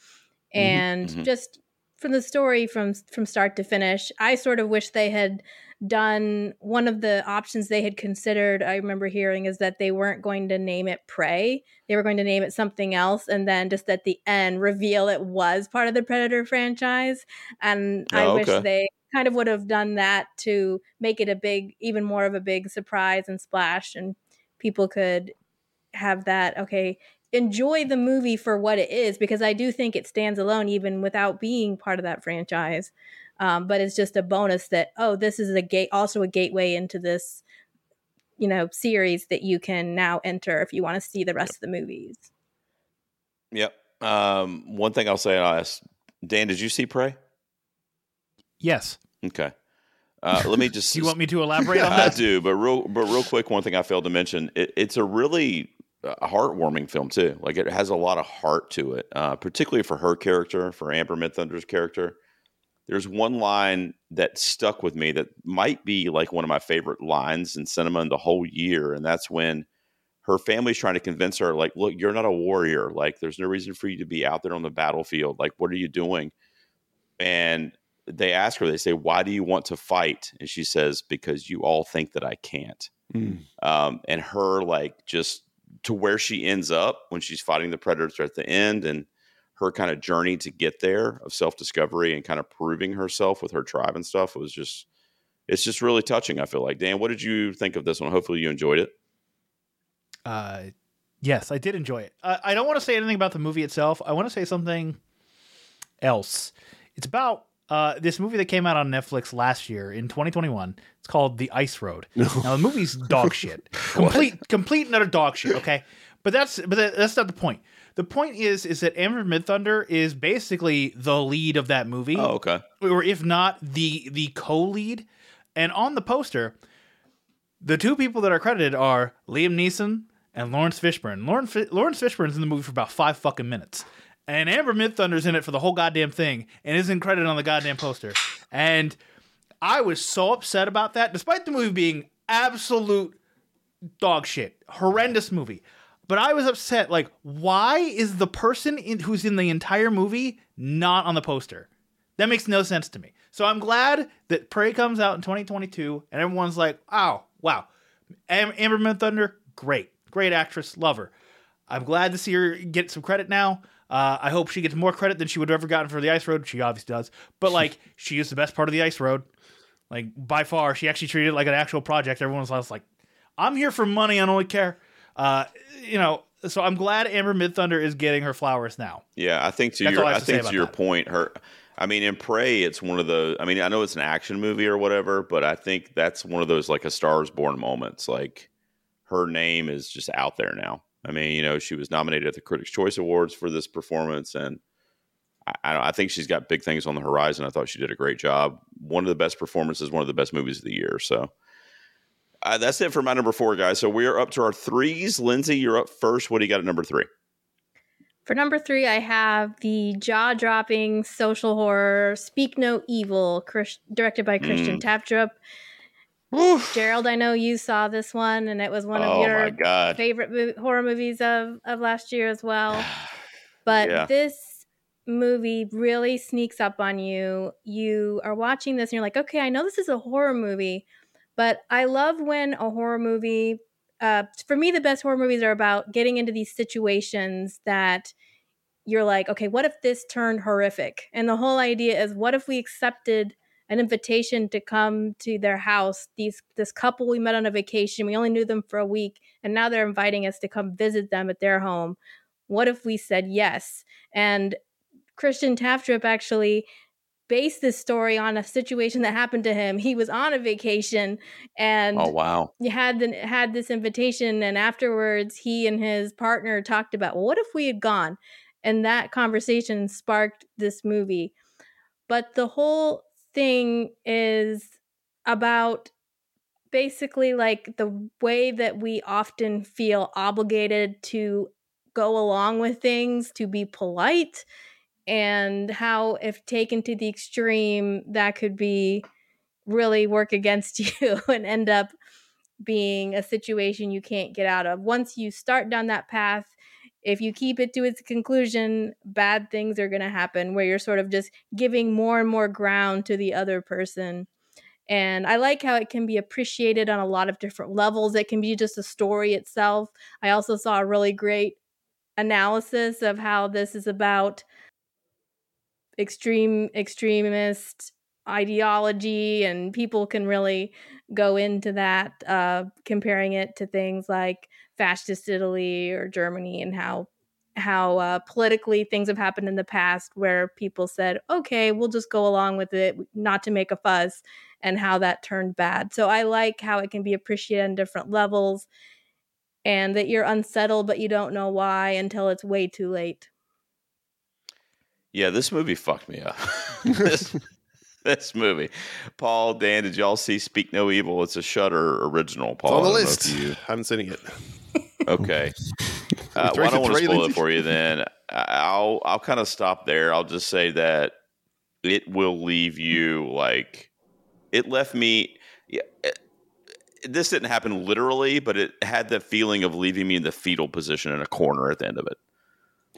and mhm. just from the story from from start to finish i sort of wish they had done one of the options they had considered i remember hearing is that they weren't going to name it prey. They were going to name it something else and then just at the end reveal it was part of the predator franchise and i Oh, wish they kind of would have done that to make it a big even more of a big surprise and splash and people could have that okay enjoy the movie for what it is because i do think it stands alone even without being part of that franchise um, but it's just a bonus that oh this is a gate also a gateway into this you know series that you can now enter if you want to see the rest of the movies Yep. Um, one thing I'll say, and I'll ask Dan, did you see Prey? Yes. Okay. Uh, let me [LAUGHS] just. Do you want me to elaborate [LAUGHS] on that? I that? do, but real, but real quick, one thing I failed to mention: it, it's a really uh, heartwarming film too. Like it has a lot of heart to it, uh, particularly for her character, for Amber Midthunder's character. There's one line that stuck with me that might be like one of my favorite lines in cinema in the whole year, and that's when her family's trying to convince her, like, "Look, you're not a warrior. Like, there's no reason for you to be out there on the battlefield. Like, what are you doing?" And they ask her, they say, Why do you want to fight? And she says, Because you all think that I can't. Mm. Um, and her, like, just to where she ends up when she's fighting the predator at the end and her kind of journey to get there of self discovery and kind of proving herself with her tribe and stuff was just, it's just really touching. I feel like. Dan, what did you think of this one? Hopefully you enjoyed it. Uh, yes, I did enjoy it. I don't want to say anything about the movie itself. I want to say something else. It's about uh, this movie that came out on Netflix last year in 2021. It's called The Ice Road. [LAUGHS] Now the movie's dog shit, [LAUGHS] complete, complete and utter dog shit. Okay, but that's but that, that's not the point. The point is is that Amber Midthunder is basically the lead of that movie Oh, okay. or if not the the co-lead. And on the poster, the two people that are credited are Liam Neeson and Laurence Fishburne. Laurence, Laurence Fishburne's in the movie for about five fucking minutes. And Amber Midthunder's in it for the whole goddamn thing and isn't credited on the goddamn poster. And I was so upset about that, despite the movie being absolute dog shit, horrendous movie. But I was upset. Like, why is the person in, who's in the entire movie not on the poster? That makes no sense to me. So I'm glad that Prey comes out in 2022, and everyone's like, "Oh, wow, Am- Amber Midthunder, great, great actress, love her." I'm glad to see her get some credit now. Uh, I hope she gets more credit than she would have ever gotten for the Ice Road. She obviously does, but like, [LAUGHS] she is the best part of the Ice Road, like by far. She actually treated it like an actual project. Everyone's was like, "I'm here for money. I don't really care." Uh, you know, so I'm glad Amber Midthunder is getting her flowers now. Yeah, I think to That's your I I, to think to your that. point, her I mean in Prey it's one of the I mean I know it's an action movie or whatever, but I think that's one of those like a stars born moments. Like her name is just out there now. I mean, you know, she was nominated at the Critics Choice Awards for this performance and I, I, think she's got big things on the horizon. I thought she did a great job. One of the best performances, one of the best movies of the year. So uh, that's it for my number four, guys. So we're up to our threes. Lindsay, you're up first. What do you got at number three? For number three, I have the jaw dropping social horror Speak No Evil, Chris- directed by Christian Tafdrup. Gerald, I know you saw this one, and it was one of oh your favorite mo- horror movies of, of last year as well. But Yeah. this movie really sneaks up on you. You are watching this and you're like, okay, I know this is a horror movie, but I love when a horror movie, uh, for me, the best horror movies are about getting into these situations that you're like, okay, what if this turned horrific? And the whole idea is, what if we accepted an invitation to come to their house? These this couple we met on a vacation, we only knew them for a week, and now they're inviting us to come visit them at their home. What if we said yes? And Christian Tafdrup actually based this story on a situation that happened to him. He was on a vacation and Oh wow. he had the, had this invitation and afterwards he and his partner talked about well, what if we had gone and that conversation sparked this movie but the whole thing is about basically like the way that we often feel obligated to go along with things to be polite and how if taken to the extreme that could be really work against [LAUGHS] you and end up being a situation you can't get out of. Once you start down that path if you keep it to its conclusion bad things are going to happen where you're sort of just giving more and more ground to the other person. And i like how it can be appreciated on a lot of different levels. It can be just a story itself. I also saw a really great analysis of how this is about extreme extremist ideology and people can really go into that uh, comparing it to things like fascist italy or germany and how how uh, politically things have happened in the past where people said okay we'll just go along with it not to make a fuss and how that turned bad so i like how it can be appreciated on different levels and that you're unsettled but you don't know why until it's way too late Yeah, this movie fucked me up. [LAUGHS] this, [LAUGHS] this movie. Paul, Dan, did y'all see Speak No Evil? It's a Shudder original. It's Paul, on the I don't list. if you- [LAUGHS] Haven't seen it yet. Okay. [LAUGHS] Uh, well, I don't want to spoil it for you. Then I- I'll I'll kind of stop there. I'll just say that it will leave you like it left me. Yeah, it- this didn't happen literally, but it had the feeling of leaving me in the fetal position in a corner at the end of it.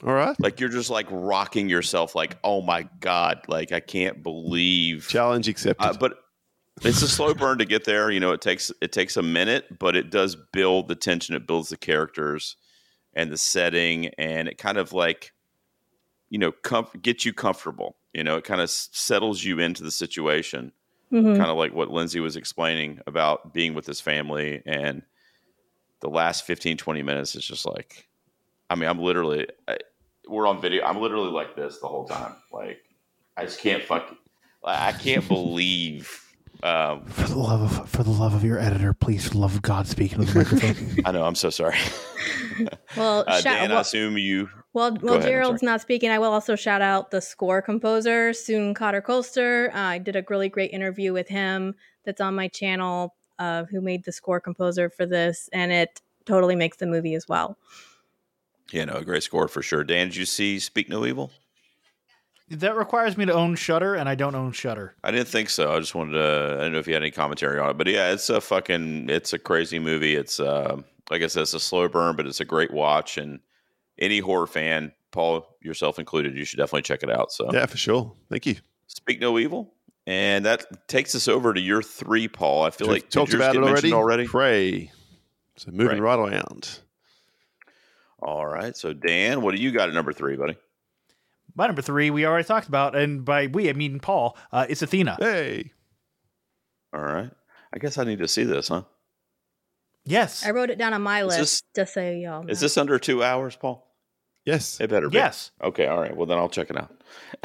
All right. Like you're just like rocking yourself, like oh my god, like I can't believe Challenge accepted. uh, but it's a slow burn to get there. You know, it takes it takes a minute, but it does build the tension. It builds the characters and the setting, and it kind of like you know comf- gets you comfortable. You know, it kind of s- settles you into the situation, Mhm. kind of like what Lindsay was explaining about being with his family. And the last 15, 20 minutes is just like, I mean, I'm literally I, we're on video. I'm literally like this the whole time. Like I just can't fuck. I can't believe. Um, For the love of for the love of your editor, please, for the love of God, speak into the microphone. [LAUGHS] [LAUGHS] I know. I'm so sorry. [LAUGHS] well Uh, shout- Dan, I well- assume you. Well, well, ahead, Gerald's not speaking. I will also shout out the score composer, Soon Cotter Colster. Uh, I did a really great interview with him that's on my channel, uh, who made the score composer for this, and it totally makes the movie as well. Yeah, no, a great score for sure. Dan, did you see Speak No Evil? that requires me to own Shudder, and I don't own Shudder. I didn't think so. I just wanted to. I don't know if you had any commentary on it, but yeah, it's a fucking. It's a crazy movie. It's uh, like I said, it's a slow burn, but it's a great watch. And any horror fan, Paul yourself included, you should definitely check it out. So, yeah, for sure. Thank you. Speak No Evil, and that takes us over to your three, Paul. I feel We've like did talked about it already. already. Prey. So moving Prey. right around. All right, so Dan, what do you got at number three, buddy? My number three, we already talked about, and by we I mean Paul. Uh, it's Athena. Hey. All right, I guess I need to see this, huh? Yes, I wrote it down on my Is list this- just so y'all know. Is this under two hours, Paul? Yes. It better be. yes. Okay, all right. Well, then I'll check it out. [LAUGHS]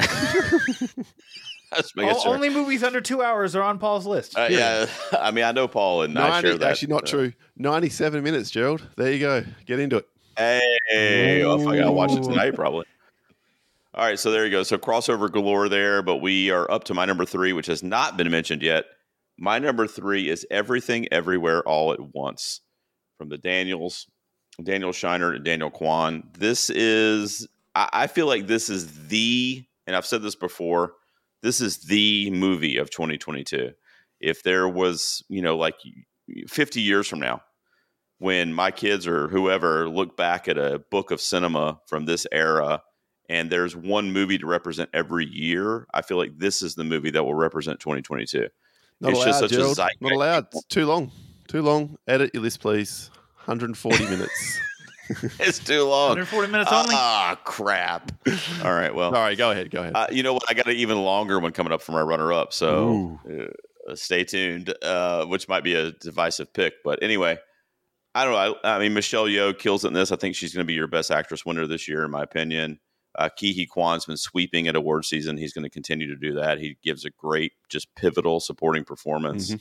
Just making All. Only movies under two hours are on Paul's list. Uh, yeah, [LAUGHS] I mean, I know Paul, and I 90, share that. actually, not uh, true. 97 minutes, Gerald. There you go. Get into it. Hey, fuck, I'll watch it tonight probably. All right, so there you go. So crossover galore there, but we are up to my number three, which has not been mentioned yet. My number three is Everything Everywhere All at Once from the Daniels, Daniel Scheinert and Daniel Kwan. This is, I, I feel like this is the, and I've said this before, this is the movie of 2022. If there was, you know, like 50 years from now, when my kids or whoever look back at a book of cinema from this era and there's one movie to represent every year, I feel like this is the movie that will represent 2022. Not It's allowed, just such a Gerald. zeitgeist. Not allowed. It's too long. Too long. Edit your list, please. 140 [LAUGHS] minutes. It's too long. 140 minutes only. Ah, crap. All right, well, All right, go ahead. Go ahead. Uh, you know what? I got an even longer one coming up for my runner up. So uh, stay tuned, uh, which might be a divisive pick. But anyway, I don't know. I, I mean, Michelle Yeoh kills it in this. I think she's going to be your best actress winner this year, in my opinion. Uh, Ke Huy Quan's been sweeping at award season. He's going to continue to do that. He gives a great, just pivotal supporting performance. Mhm.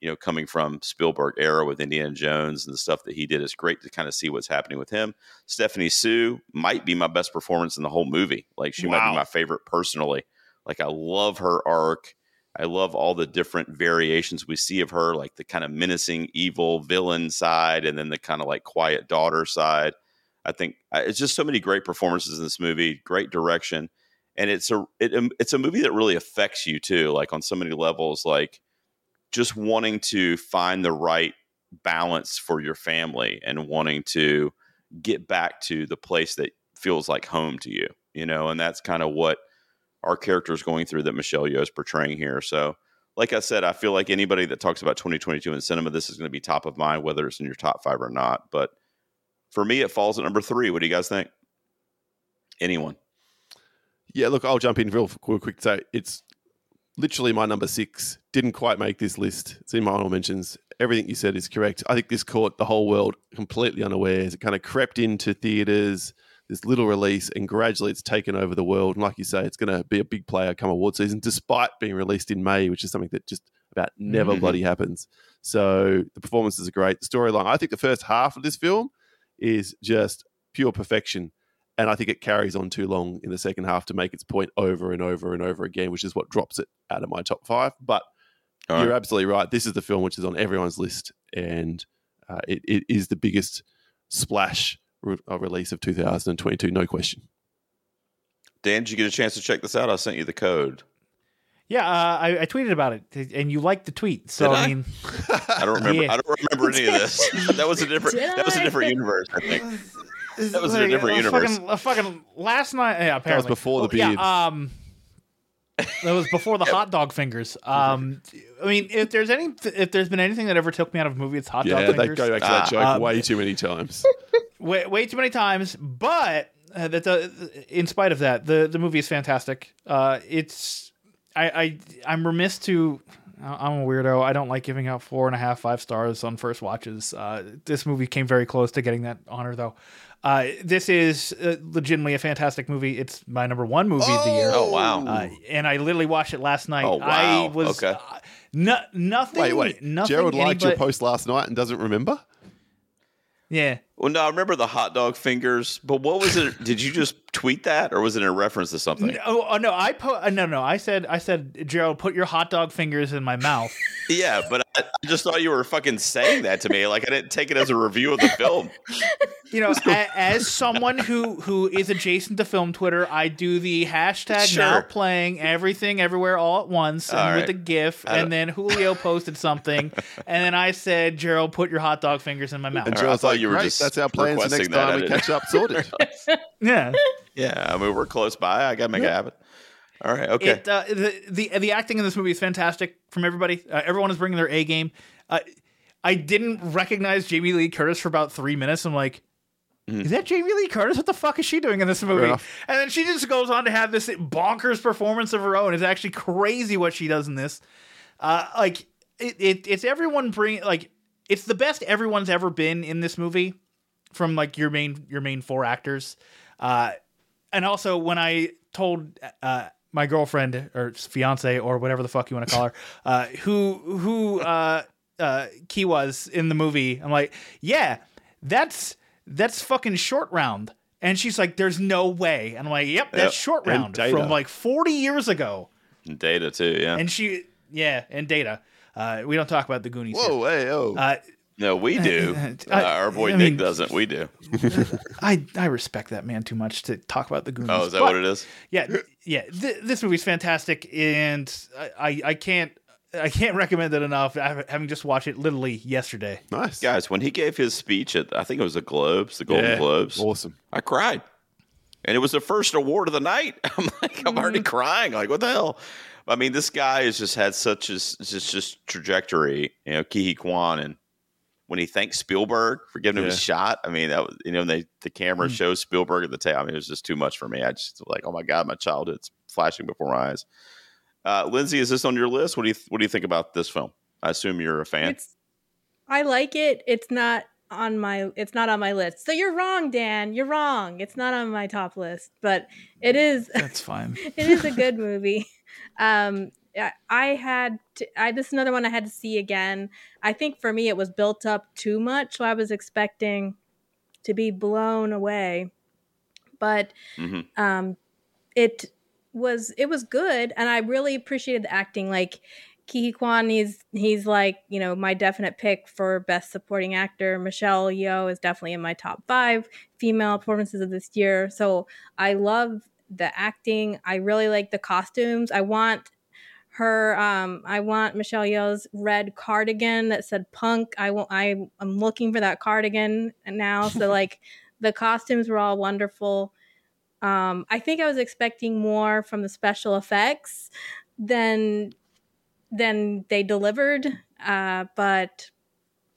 You know, coming from Spielberg era with Indiana Jones and the stuff that he did is great to kind of see what's happening with him. Stephanie Hsu might be my best performance in the whole movie. Like she might be my favorite personally. Like I love her arc. I love all the different variations we see of her, like the kind of menacing evil villain side, and then the kind of like quiet daughter side. I think uh, it's just so many great performances in this movie, great direction, and it's a it, um, it's a movie that really affects you too, like on so many levels, like just wanting to find the right balance for your family and wanting to get back to the place that feels like home to you, you know, and that's kind of what our character is going through that Michelle Yeoh is portraying here. So, like I said, I feel like anybody that talks about 2022 in cinema, this is going to be top of mind, whether it's in your top five or not. But for me, it falls at number three. What do you guys think? Anyone? Yeah, look, I'll jump in real quick. So it's literally my number six. Didn't quite make this list. It's in my honorable mentions. Everything you said is correct. I think this caught the whole world completely unawares. It kind of crept into theaters, this little release, and gradually it's taken over the world. And like you say, it's going to be a big player come award season, despite being released in May, which is something that just about never Mhm. bloody happens. So the performances are great. The storyline, I think the first half of this film is just pure perfection. And I think it carries on too long in the second half to make its point over and over and over again, which is what drops it out of my top five. But All you're right. absolutely right. This is the film which is on everyone's list, and uh, it, it is the biggest splash re- release of 2022, no question. Dan, did you get a chance to check this out? I sent you the code. Yeah, uh, I, I tweeted about it, and you liked the tweet. So Did I I? mean, [LAUGHS] I don't remember. Yeah. I don't remember any of this. [LAUGHS] That was a different. Did that was a I? different universe. I think. That was in a different uh, universe. Fucking, uh, fucking last night. Yeah, apparently that was before the Oh, beard. Yeah, um, that was before the [LAUGHS] hot dog fingers. Um, I mean, if there's any, if there's been anything that ever took me out of a movie, it's hot yeah, dog they go back to Ah. that joke Um, way too many times. Way, way too many times. But uh, that the, in spite of that, the the movie is fantastic. Uh, it's I, I I'm remiss to. I'm a weirdo. I don't like giving out four and a half, five stars on first watches. Uh, this movie came very close to getting that honor, though. Uh, this is uh, legitimately a fantastic movie. It's my number one movie of the year. Oh wow. Uh, and I literally watched it last night. Oh, wow. I was Okay. uh, no, nothing. wait, wait. nothing. Gerald liked your post last night and doesn't remember? Yeah, Well, no, I remember the hot dog fingers, but what was it? Did you just tweet that, or was it in reference to something? No, oh, no, I po- uh, no, no. I said, I said, Gerald, put your hot dog fingers in my mouth. [LAUGHS] Yeah, but I, I just thought you were fucking saying that to me. Like I didn't take it as a review of the film. You know, a, as someone who who is adjacent to film Twitter, I do the hashtag Sure. now playing everything everywhere all at once and All with right. a GIF. And then Julio posted something, and then I said, Gerald, put your hot dog fingers in my mouth. And I thought you were just that's our plans the next requesting that. I time we catch up sorted. [LAUGHS] yeah. Yeah, I mean we're close by. I got to make it happen. All right, okay. It, uh, the, the the acting in this movie is fantastic from everybody. Uh, everyone is bringing their A game. Uh, I didn't recognize Jamie Lee Curtis for about three minutes. I'm like, is that Jamie Lee Curtis? What the fuck is she doing in this movie? And then she just goes on to have this bonkers performance of her own. It's actually crazy what she does in this. Uh, like it, it, it's everyone bring like it's the best everyone's ever been in this movie from like your main your main four actors. Uh, and also when I told uh, my girlfriend or fiance or whatever the fuck you want to call her, [LAUGHS] uh, who who uh, uh, Ke was in the movie, I'm like, yeah, that's that's fucking short round. And she's like, "There's no way." And I'm like, "Yep, that's Yep. short round from like 40 years ago." Data too. Yeah. And she, yeah, and Data. Uh, we don't talk about the Goonies. here. Whoa, hey, oh. Uh, no, we do. Uh, I- our boy I Nick mean- doesn't. We do. I I respect that man too much to talk about the Goonies. Oh, is that But- what it is? Yeah, yeah. Th- this movie's fantastic, and I, I I can't I can't recommend it enough. I- Having just watched it literally yesterday. nice. Guys, when he gave his speech at I think it was the Globes, the Golden Yeah, Globes, Awesome. I cried. and it was the first award of the night. [LAUGHS] I'm like, I'm already Mhm. crying. Like, what the hell? I mean, this guy has just had such a s- just just trajectory. You know, Ke Huy Quan, and when he thanked Spielberg for giving him a shot, I mean, that was you know, they the camera Mm. shows Spielberg at the tail. I mean, it was just too much for me. I just like, oh my god, my childhood's flashing before my eyes. Uh, Lindsay, is this on your list? What do you what do you think about this film? I assume you're a fan. It's I like it. It's not on my it's not on my list. So you're wrong, Dan. You're wrong. It's not on my top list, but it is That's fine. [LAUGHS] it is a [LAUGHS] good movie. Um I- I had to, I this is another one I had to see again. I think for me it was built up too much, so I was expecting to be blown away. But hmm um it was it was good and i really appreciated the acting like Ke Huy Quan, he's he's like you know my definite pick for best supporting actor. Michelle Yeoh is definitely in my top five female performances of this year. So I love the acting. I really like the costumes. I want her. Um, I want Michelle Yeoh's red cardigan that said punk. I want. I I'm looking for that cardigan now. So [LAUGHS] like the costumes were all wonderful. Um, I think I was expecting more from the special effects than than they delivered. Uh, but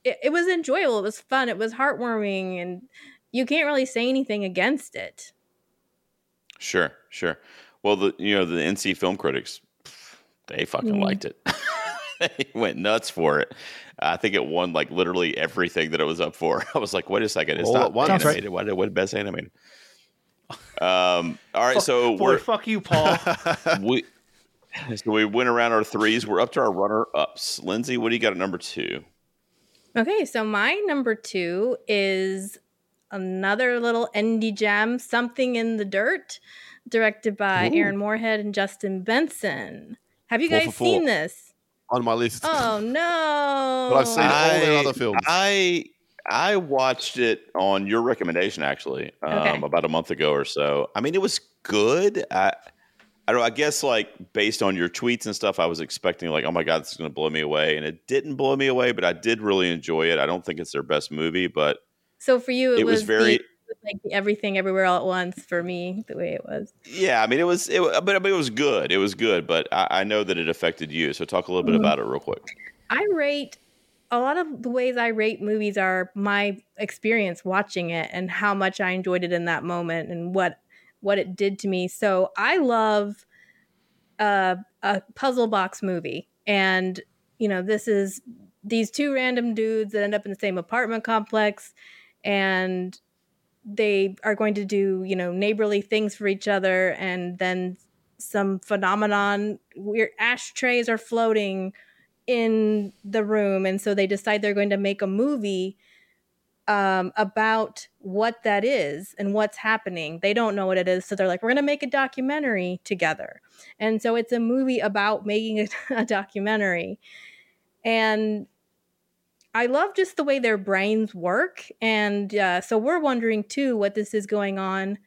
it, it was enjoyable. It was fun. It was heartwarming, and you can't really say anything against it. Sure, sure. Well, the you know the NC film critics, they fucking Mhm. liked it. [LAUGHS] they went nuts for it. I think it won like literally everything that it was up for. [LAUGHS] I was like, wait a second, it's All not at once. Sounds right. animated. Why did what best animated? Um. All right, Fuck- so boy, we're fuck you, Paul. [LAUGHS] we so we went around our threes. We're up to our runner ups. Lindsay, what do you got at number two? Okay, so my number two is another little indie gem, Something in the Dirt, directed by Ooh. Aaron Moorhead and Justin Benson. Have you Four guys seen this? on my list. Oh no! [LAUGHS] But I've seen all their other films. I I watched it on your recommendation actually um, Okay. about a month ago or so. I mean, it was good. I I don't. I guess like based on your tweets and stuff, I was expecting like, oh my god, this is going to blow me away, and it didn't blow me away. But I did really enjoy it. I don't think it's their best movie, but So for you, it, it was the- very. it like everything everywhere all at once. For me, the way it was. Yeah, I mean, it was, it, but I mean, it was good. It was good, but I, I know that it affected you. So talk a little bit Mhm. about it real quick. I rate a lot of the ways I rate movies are my experience watching it and how much I enjoyed it in that moment and what what it did to me. So I love a, a puzzle box movie, and you know this is these two random dudes that end up in the same apartment complex, and they are going to do you know neighborly things for each other, and then some phenomenon weird ashtrays are floating in the room and so they decide they're going to make a movie um, about what that is and what's happening. They don't know what it is so they're like we're going to make a documentary together. And so it's a movie about making a, [LAUGHS] a documentary. And i love just the way their brains work and uh, so we're wondering too what this is going on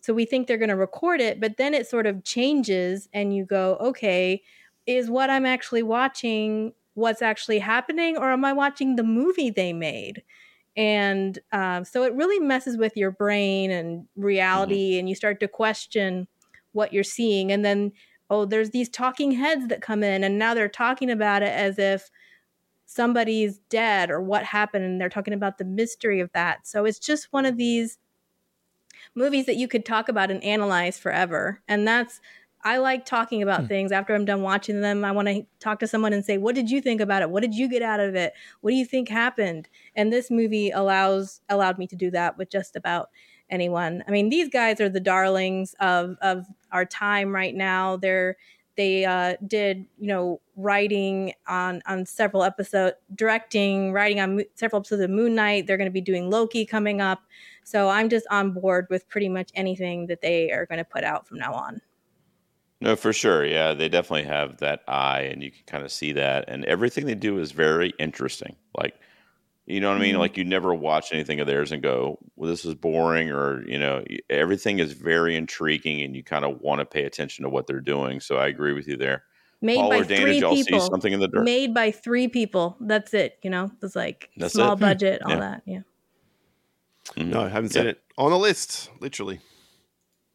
so we think they're going to record it but then it sort of changes and you go okay is what I'm actually watching what's actually happening, or am I watching the movie they made? And um, so it really messes with your brain and reality, and you start to question what you're seeing. And then, oh, there's these talking heads that come in, and now they're talking about it as if somebody's dead or what happened, and they're talking about the mystery of that. So it's just one of these movies that you could talk about and analyze forever. And that's I like talking about Hmm. things after I'm done watching them. I want to talk to someone and say, "What did you think about it? What did you get out of it? What do you think happened?" And this movie allows allowed me to do that with just about anyone. I mean, these guys are the darlings of of our time right now. They're they uh, did you know writing on on several episodes, directing, writing on several episodes of Moon Knight. They're going to be doing Loki coming up. So I'm just on board with pretty much anything that they are going to put out from now on. No, for sure. Yeah, they definitely have that eye, and you can kind of see that. And everything they do is very interesting. Like, you know what I mean? Mhm. Like, you never watch anything of theirs and go, "Well, this is boring," or you know, everything is very intriguing, and you kind of want to pay attention to what they're doing. So I agree with you there. Made Paul by or Dan, three did y'all people. see something in the dirt? Made by three people. That's it. You know, it's like That's small it? Hmm. budget, all Yeah. that. Yeah. Mhm. No, I haven't seen Yeah. it. On the list, literally.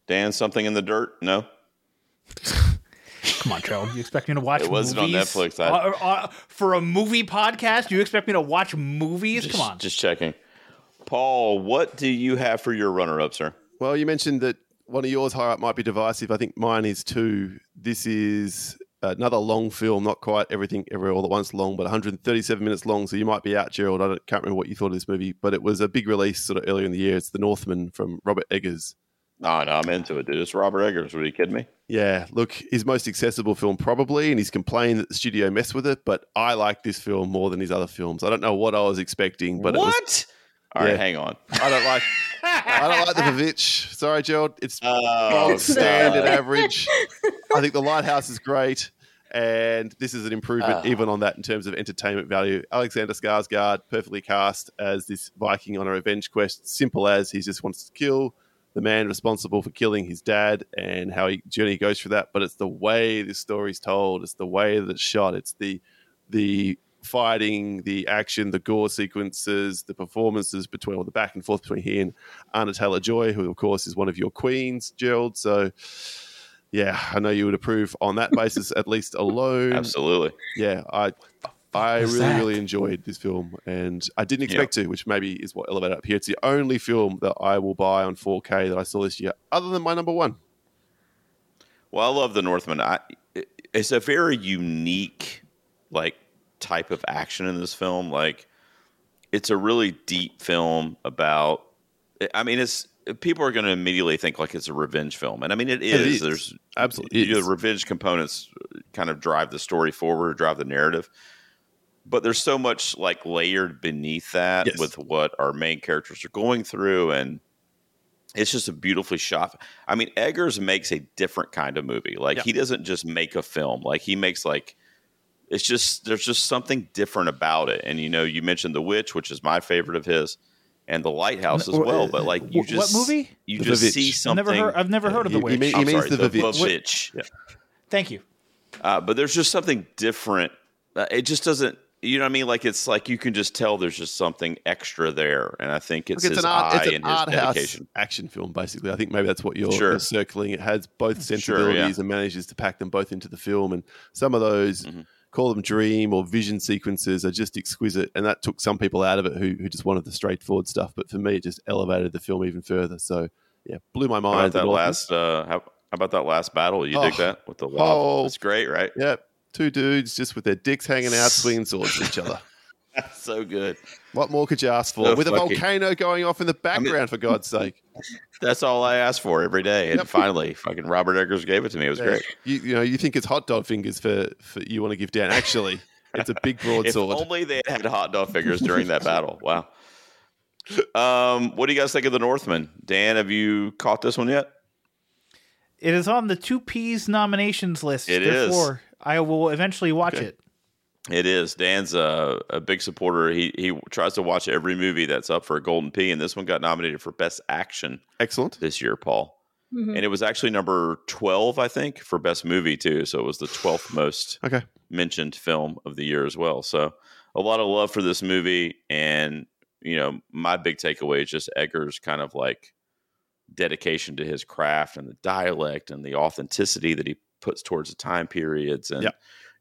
Dan, something in the dirt? No. [LAUGHS] Come on, Joe. You expect me to watch It wasn't on movies? Netflix. I- Uh, uh, for a movie podcast, you expect me to watch movies? Just, Come on. Just checking. Paul, what do you have for your runner up, sir? Well, you mentioned that one of yours higher up might be divisive. I think mine is too. This is another long film, not quite everything ever all at once long, but 137 minutes long. So you might be out, Gerald. I don't, can't remember what you thought of this movie, but it was a big release sort of earlier in the year. It's The Northman from Robert Eggers. No, no, I'm into it, dude. It's Robert Eggers. Are you kidding me? Yeah, look, his most accessible film probably, and he's complained that the studio messed with it. But I like this film more than his other films. I don't know what I was expecting, but it was, what? All right, Yeah. hang on. I don't like. I don't like the Pavitch. Sorry, Gerald. It's Oh, standard God. [LAUGHS] average. I think the Lighthouse is great, and this is an improvement Ah. even on that in terms of entertainment value. Alexander Skarsgård, perfectly cast as this Viking on a revenge quest. Simple as he just wants to kill the man responsible for killing his dad, and how he journey goes through that. But it's the way this story's told. It's the way that it's shot. It's the the fighting, the action, the gore sequences, the performances between, or the back and forth between he and Anya Taylor-Joy, who of course is one of your queens, Gerald. So, yeah, I know you would approve on that basis, at least alone. Absolutely. Yeah, I, I was really, that? really enjoyed this film, and I didn't expect to, which maybe is what elevated up here. It's the only film that I will buy on 4K that I saw this year, other than my number one. Well, I love The Northman. I, it's a very unique, like, type of action in this film. Like, it's a really deep film about. I mean, it's people are going to immediately think like it's a revenge film, and I mean, it is. is. There's Absolutely, it the revenge components kind of drive the story forward, drive the narrative. But there's so much like layered beneath that Yes. with what our main characters are going through, and it's just a beautifully shot. I mean, Eggers makes a different kind of movie. Like Yeah. he doesn't just make a film. Like he makes like it's just there's just something different about it. And you know, you mentioned The Witch, which is my favorite of his, and The Lighthouse as well. But like you just what movie? You The just Vivitch. see something. I've never heard. I've never heard of the He- witch. he mean- I'm sorry, the the Vivitch. Vivitch. Yeah. Thank you. Uh, but there's just something different. Uh, it just doesn't. You know what I mean? Like it's like you can just tell there's just something extra there, and I think it's Look, his an art, eye it's an and his art house dedication. action film, basically. I think maybe that's what you're, Sure. you're circling. It has both Sure, sensibilities yeah. and manages to pack them both into the film. And some of those, Mhm. call them dream or vision sequences, are just exquisite. And that took some people out of it who, who just wanted the straightforward stuff. But for me, it just elevated the film even further. So, yeah, blew my mind. that last? Uh, how, about that last battle? You dig Oh. that with the lava? Oh. It's great, right? Yeah, two dudes just with their dicks hanging out, swinging swords at each other. That's [LAUGHS] so good. What more could you ask for? So with a fucking- volcano going off in the background, for God's sake. [LAUGHS] That's all I asked for every day, and Yep. finally, fucking Robert Eggers gave it to me. It was Yeah. great. You, you know, you think it's hot dog fingers for, for you want to give down. Actually, it's a big [LAUGHS] If broadsword. only they had hot dog figures during that battle. Wow. Um, what do you guys think of the Northman? Dan, have you caught this one yet? It is on the two P's nominations list. It is. Therefore, I will eventually watch Okay. it. It is. Dan's a, a big supporter. He he tries to watch every movie that's up for a Golden P, and this one got nominated for Best Action Excellent. this year, Paul. Mhm. And it was actually number twelve, I think, for Best Movie too. So it was the twelfth most Okay. mentioned film of the year as well. So a lot of love for this movie, and you know, my big takeaway is just Eggers' kind of like dedication to his craft and the dialect and the authenticity that he puts towards the time periods and Yep.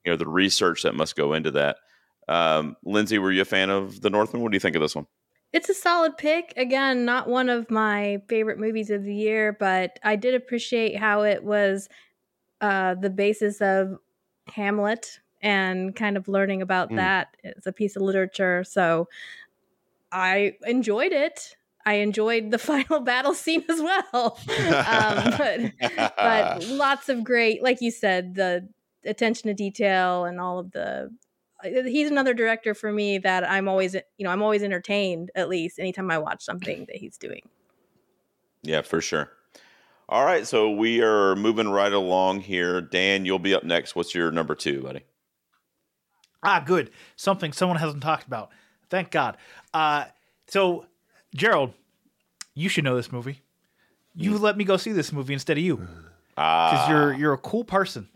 you know the research that must go into that. Um, Lindsay, were you a fan of The Northman? What do you think of this one? It's a solid pick. Again, not one of my favorite movies of the year, but I did appreciate how it was uh, the basis of Hamlet and kind of learning about Mm. that as a piece of literature. So I enjoyed it. I enjoyed the [LAUGHS] final battle scene as well. um, [LAUGHS] but, but lots of great, like you said, the attention to detail and all of the. uh, He's another director for me that I'm always, you know, I'm always entertained at least anytime I watch something that he's doing. Yeah, for sure. All right, so we are moving right along here. Dan, you'll be up next. What's your number two, buddy? Ah, good. Something someone hasn't talked about. Thank God. Uh, so, Gerald, you should know this movie. You let me go see this movie instead of you because Ah, you're you're a cool person,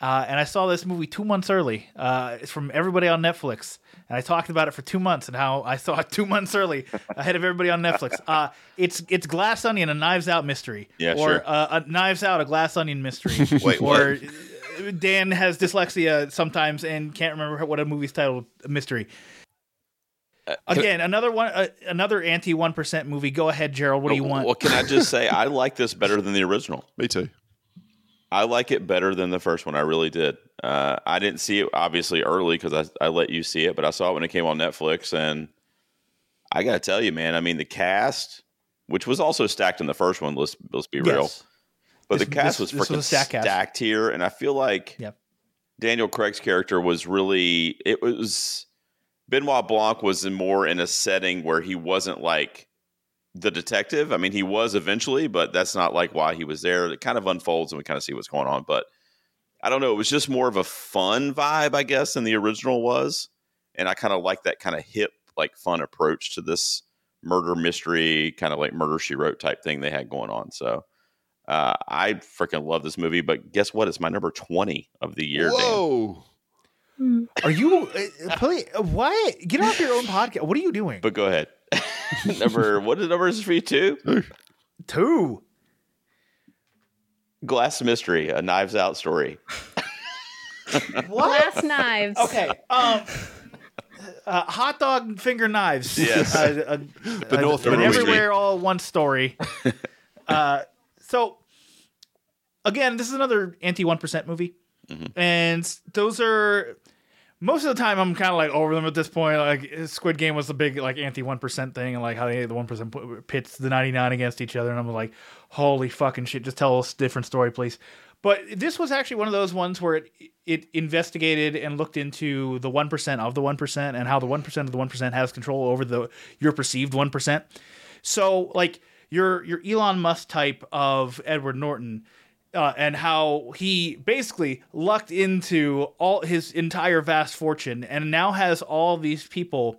uh, and I saw this movie two months early. Uh, it's from everybody on Netflix, and I talked about it for two months and how I saw it [LAUGHS] two months early ahead of everybody on Netflix. [LAUGHS] Uh, it's it's Glass Onion, a Knives Out mystery, Yeah, or sure. uh, a Knives Out, a Glass Onion mystery. [LAUGHS] Wait, or uh, Dan has dyslexia sometimes and can't remember what a movie's titled. Mystery. Again, another one, uh, another anti one percent movie. Go ahead, Gerald. What do you want? Well, can I just say I [LAUGHS] like this better than the original. Me too. I like it better than the first one. I really did. Uh, I didn't see it obviously early because I, I let you see it, but I saw it when it came on Netflix, and I got to tell you, man. I mean, the cast, which was also stacked in the first one. Let's let's be real, but This- the cast this- was this freaking was a stacked cast. here, and I feel like Yep. Daniel Craig's character was really it was Benoit Blanc was in more in a setting where he wasn't like the detective. I mean, he was eventually, but that's not like why he was there. It kind of unfolds and we kind of see what's going on. But I don't know. It was just more of a fun vibe, I guess, than the original was. And I kind of like that kind of hip, like fun approach to this murder mystery, kind of like murder she wrote type thing they had going on. So uh, I freaking love this movie. But guess what? It's my number 20 of the year. Dan. Whoa. Are you? Uh, please, what? Get off your own podcast. What are you doing? But go ahead. [LAUGHS] number what is number is for you two? Two. Glass Mystery, a Knives Out story. What? Glass knives. Okay. Um. Uh, hot dog finger knives. Yes. Uh, uh, The uh, North but Ridley. everywhere, all one story. [LAUGHS] uh, so again, this is another anti one percent movie, and those are most of the time I'm kind of like over them at this point. Like Squid Game was the big like anti one percent thing, and like how they the one percent pits the ninety nine against each other, and I'm like, holy fucking shit! Just tell us a different story, please. But this was actually one of those ones where it it investigated and looked into the one percent of the one percent and how the one percent of the one percent has control over the your perceived one percent. So like your your Elon Musk type of Edward Norton. Uh, and how he basically lucked into all his entire vast fortune and now has all these people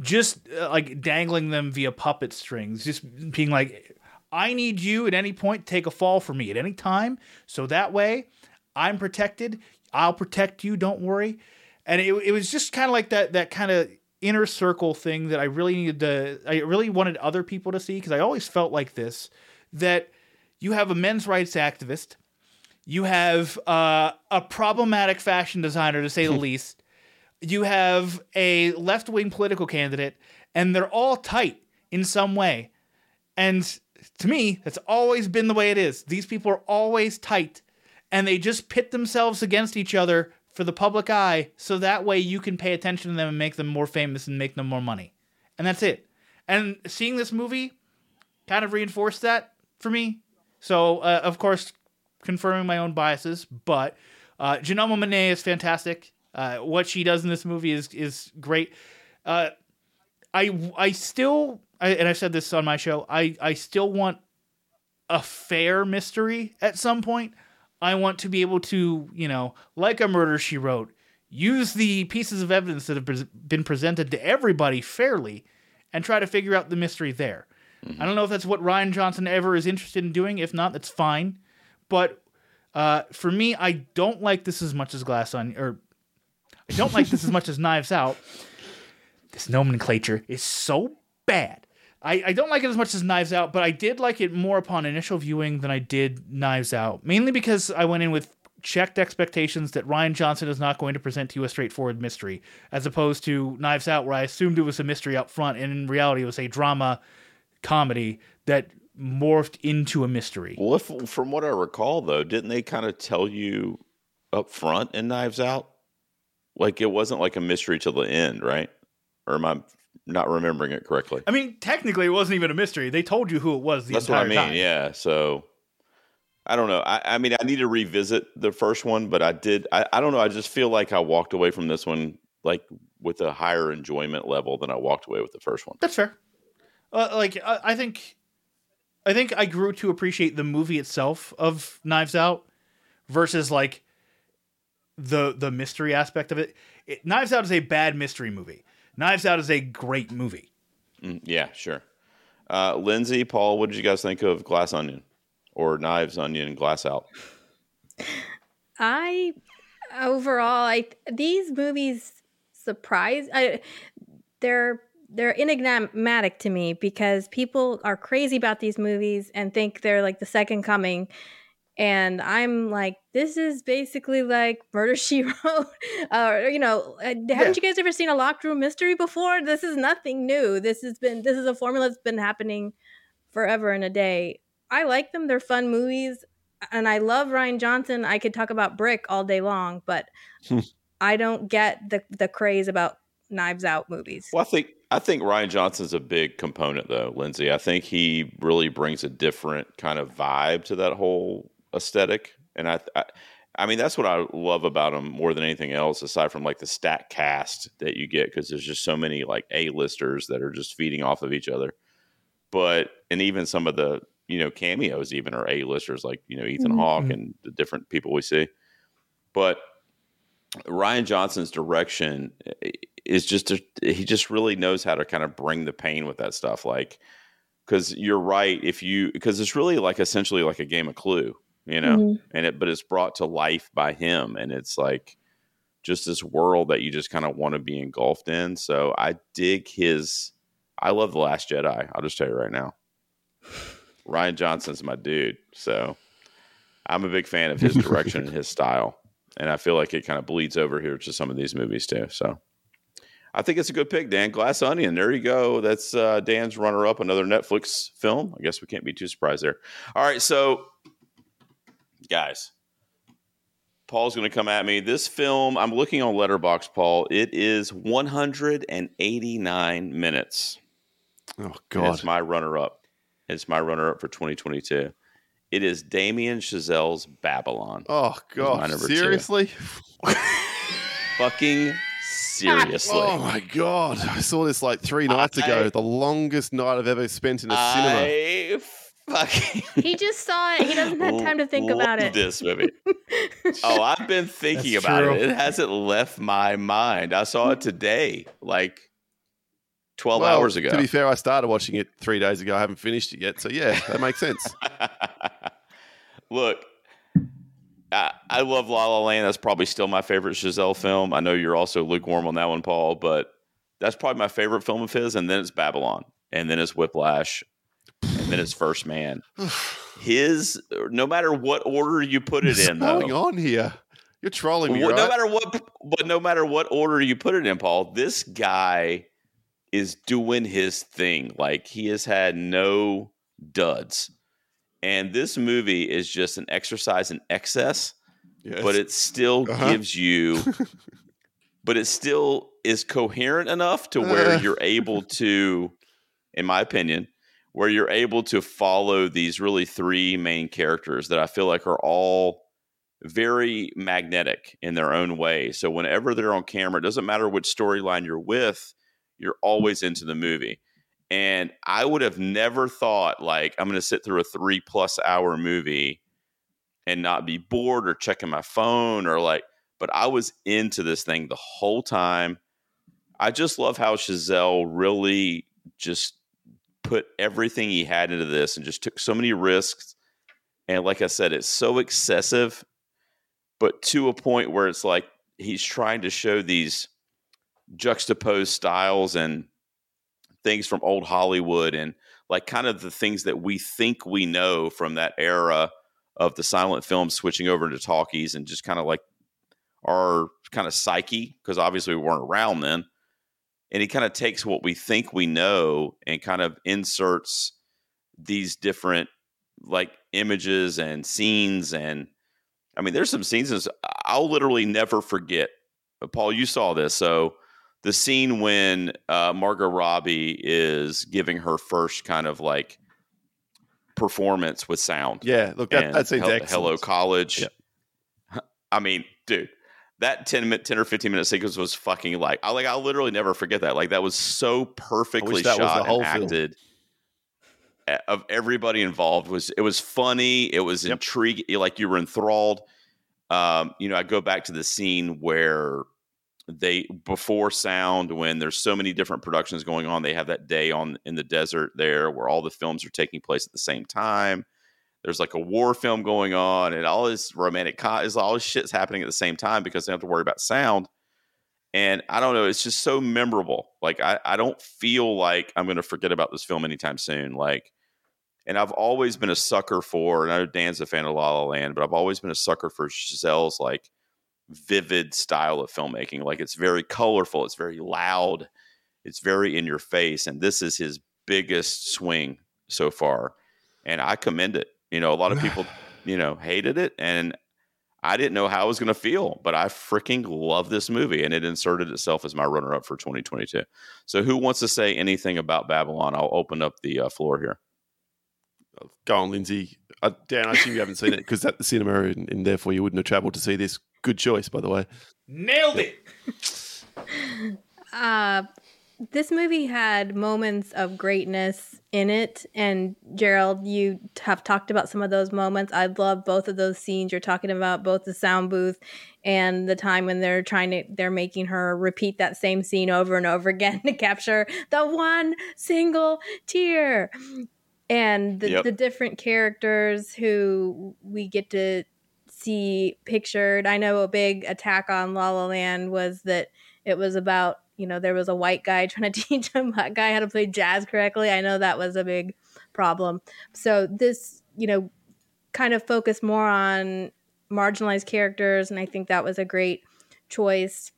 just uh, like dangling them via puppet strings, just being like, I need you at any point to take a fall for me at any time. So that way I'm protected. I'll protect you. Don't worry. And it, it was just kind of like that, that kind of inner circle thing that I really needed to, I really wanted other people to see because I always felt like this that you have a men's rights activist, you have uh, a problematic fashion designer to say the [LAUGHS] least, you have a left wing political candidate, and they're all tight in some way. And to me, that's always been the way it is. These people are always tight, and they just pit themselves against each other for the public eye, so that way you can pay attention to them and make them more famous and make them more money. And that's it. And seeing this movie kind of reinforced that for me. So, uh, of course, confirming my own biases, but uh, Monet is fantastic. Uh, what she does in this movie is is great. Uh, I I still I, and I've said this on my show. I I still want a fair mystery at some point. I want to be able to you know like a murder she wrote use the pieces of evidence that have been presented to everybody fairly and try to figure out the mystery there. I don't know if that's what Rian Johnson ever is interested in doing. If not, that's fine. But uh, for me, I don't like this as much as Glass on or I don't like this as much as Knives Out. This nomenclature is so bad. I, I don't like it as much as Knives Out, but I did like it more upon initial viewing than I did Knives Out. Mainly because I went in with checked expectations that Rian Johnson is not going to present to you a straightforward mystery, as opposed to Knives Out, where I assumed it was a mystery up front, and in reality, it was a drama comedy that morphed into a mystery. Well, if, from what I recall, though, didn't they kind of tell you up front in Knives Out? Like it wasn't like a mystery till the end, right? Or am I not remembering it correctly? I mean, technically, it wasn't even a mystery. They told you who it was the That's what I mean. time. Yeah. So I don't know. I, I mean, I need to revisit the first one, but I did. I, I don't know. I just feel like I walked away from this one like with a higher enjoyment level than I walked away with the first one. That's fair. Uh, like I, I think, I think I grew to appreciate the movie itself of Knives Out versus like the the mystery aspect of it. it. Knives Out is a bad mystery movie. Knives Out is a great movie. Mm, yeah, sure. Uh, Lindsay, Paul, what did you guys think of Glass Onion or Knives Onion Glass Out? I overall, I these movies surprise. I they're they're enigmatic to me because people are crazy about these movies and think they're like the second coming and I'm like, this is basically like Murder [LAUGHS] She Wrote. uh, you know, uh, haven't yeah. you guys ever seen a locked room mystery before? This is nothing new. This has been this is a formula that's been happening forever and a day. I like them. They're fun movies, and I love rian Johnson. I could talk about Brick all day long, but hmm. I don't get the the craze about Knives Out movies. Well, I think I think Rian Johnson's a big component, though, Lindsay. I think he really brings a different kind of vibe to that whole aesthetic, and I, I, I mean that's what I love about him more than anything else, aside from like the stat cast that you get because there's just so many like a listers that are just feeding off of each other. But and even some of the you know cameos even are a listers like you know Ethan mm-hmm. Hawke and the different people we see, but Rian Johnson's direction is just a, he just really knows how to kind of bring the pain with that stuff like because you're right if you because it's really like essentially like a game of clue you know, mm-hmm. and it, but it's brought to life by him. And it's like just this world that you just kind of want to be engulfed in. So I dig his, I love The Last Jedi. I'll just tell you right now. rian Johnson's my dude. So I'm a big fan of his [LAUGHS] direction and his style. And I feel like it kind of bleeds over here to some of these movies too. So I think it's a good pick, Dan. Glass Onion. There you go. That's uh, Dan's runner up, another Netflix film. I guess we can't be too surprised there. All right. So guys. Paul's going to come at me. This film, I'm looking on Letterboxd, Paul. It is 189 minutes. Oh God! it's my runner-up. It's my runner-up for 2022. It is Damien Chazelle's Babylon. Oh God! Seriously? [LAUGHS] [LAUGHS] Fucking seriously. Oh my God! I saw this like three nights I, ago. The longest night I've ever spent in a I cinema fucking. [LAUGHS] he just saw it. He doesn't have time to think about it. This movie. [LAUGHS] oh, I've been thinking That's about true. it. It hasn't left my mind. I saw it today, like twelve well, hours ago. To be fair, I started watching it three days ago. I haven't finished it yet, so yeah, that makes sense. [LAUGHS] Look, I, I love La La Land. That's probably still my favorite Chazelle film. I know you're also lukewarm on that one, Paul, but that's probably my favorite film of his. And then it's Babylon, and then it's Whiplash, and then it's First Man. [SIGHS] His, no matter what order you put it What's in, going though, on here? You're trolling me, well, right? No matter what, but no matter what order you put it in, Paul, this guy is doing his thing. Like he has had no duds, and this movie is just an exercise in excess. Yes. But it still uh-huh. gives you, [LAUGHS] but it still is coherent enough to where uh. you're able to, in my opinion, where you're able to follow these really three main characters that I feel like are all very magnetic in their own way. So whenever they're on camera, it doesn't matter which storyline you're with, you're always into the movie. And I would have never thought like I'm going to sit through a 3 plus hour movie and not be bored or checking my phone or like but I was into this thing the whole time. I just love how Chazelle really just put everything he had into this and just took so many risks. And like I said, it's so excessive, but to a point where it's like he's trying to show these juxtaposed styles and things from old Hollywood and like kind of the things that we think we know from that era of the silent film switching over to talkies and just kind of like our kind of psyche because obviously we weren't around then. And he kind of takes what we think we know and kind of inserts these different like images and scenes and i mean there's some scenes i'll literally never forget. But paul you saw this so the scene when uh, margot robbie is giving her first kind of like performance with sound yeah look that, that's a hello college yeah. [LAUGHS] i mean dude that 10 10 or 15 minute sequence was fucking like I like I'll literally never forget that. Like that was so perfectly shot and acted. Of everybody involved was it was funny, it was yep. intriguing, like you were enthralled. Um, you know, I go back to the scene where they before sound when there's so many different productions going on, they have that day on in the desert there where all the films are taking place at the same time there's like a war film going on and all this romantic con- is all this shit's happening at the same time because they have to worry about sound. And I don't know, it's just so memorable. Like I, I don't feel like I'm gonna forget about this film anytime soon. Like and I've always been a sucker for, and I know Dan's a fan of La La Land, but I've always been a sucker for Chazelle's like vivid style of filmmaking. Like it's very colorful, it's very loud, it's very in your face, and this is his biggest swing so far, and I commend it. You know, a lot of people, [SIGHS] you know, hated it, and I didn't know how I was going to feel, but I freaking love this movie, and it inserted itself as my runner-up for 2022. So, who wants to say anything about Babylon? I'll open up the uh, floor here. Go on, Lindsay. Uh, Dan, I assume you haven't seen it because at the cinema, and, and therefore you wouldn't have travelled to see this. Good choice, by the way. Nailed it. [LAUGHS] Uh, this movie had moments of greatness in it, and Gerald, you have talked about some of those moments. I love both of those scenes you're talking about, both the sound booth and the time when they're trying to they're making her repeat that same scene over and over [LAUGHS] again to capture the one single tear and the, Yep. the different characters who we get to see pictured. I know a big attack on La La Land was that it was about, you know, there was a white guy [LAUGHS] trying to teach a black guy how to play jazz correctly. I know that was a big problem. So this, you know, kind of focused more on marginalized characters, and I think that was a great choice.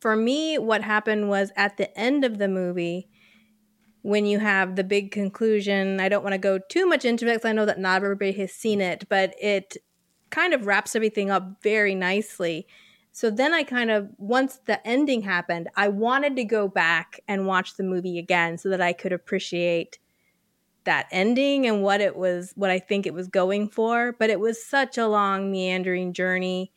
For me, what happened was at the end of the movie, when you have the big conclusion, I don't want to go too much into it because I know that not everybody has seen it, but it kind of wraps everything up very nicely. So then I kind of, once the ending happened, I wanted to go back and watch the movie again so that I could appreciate that ending and what it was, what I think it was going for. But it was such a long, meandering journey.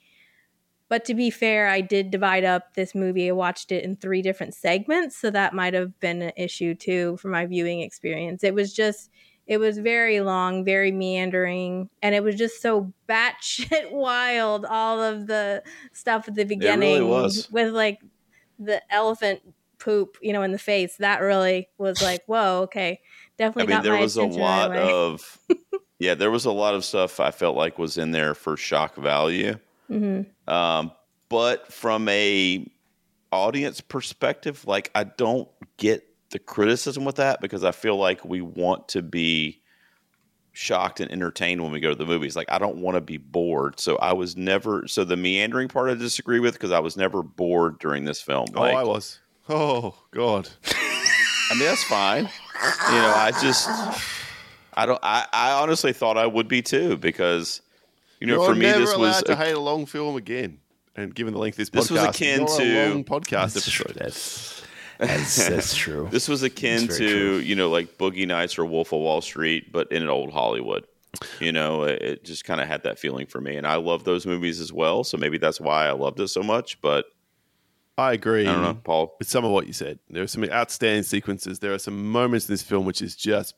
But to be fair, I did divide up this movie. I watched it in three different segments. So that might have been an issue too for my viewing experience. It was just, it was very long, very meandering, and it was just so batshit [LAUGHS] wild. All of the stuff at the beginning was. with like the elephant poop, you know, in the face. That really was like, [LAUGHS] whoa, okay, definitely. I mean, got there my was a lot right of, [LAUGHS] yeah, there was a lot of stuff I felt like was in there for shock value. Mhm. Um, but from a audience perspective, like I don't get the criticism with that because I feel like we want to be shocked and entertained when we go to the movies. Like I don't want to be bored. So I was never so the meandering part I disagree with because I was never bored during this film. Like oh, I was. Oh God. I mean that's fine. You know, I just I don't I, I honestly thought I would be too because you know You're for me this was to a- hate a long film again. And given the length of this This podcast, was akin to- a long podcast episode. That's that's, that's true. [LAUGHS] This was akin to true. you know like Boogie Nights or Wolf of Wall Street, but in an old Hollywood. You know, it, it just kind of had that feeling for me, and I love those movies as well. So maybe that's why I loved it so much. But I agree. I don't know, Paul. with some of what you said. There are some outstanding sequences. There are some moments in this film which is just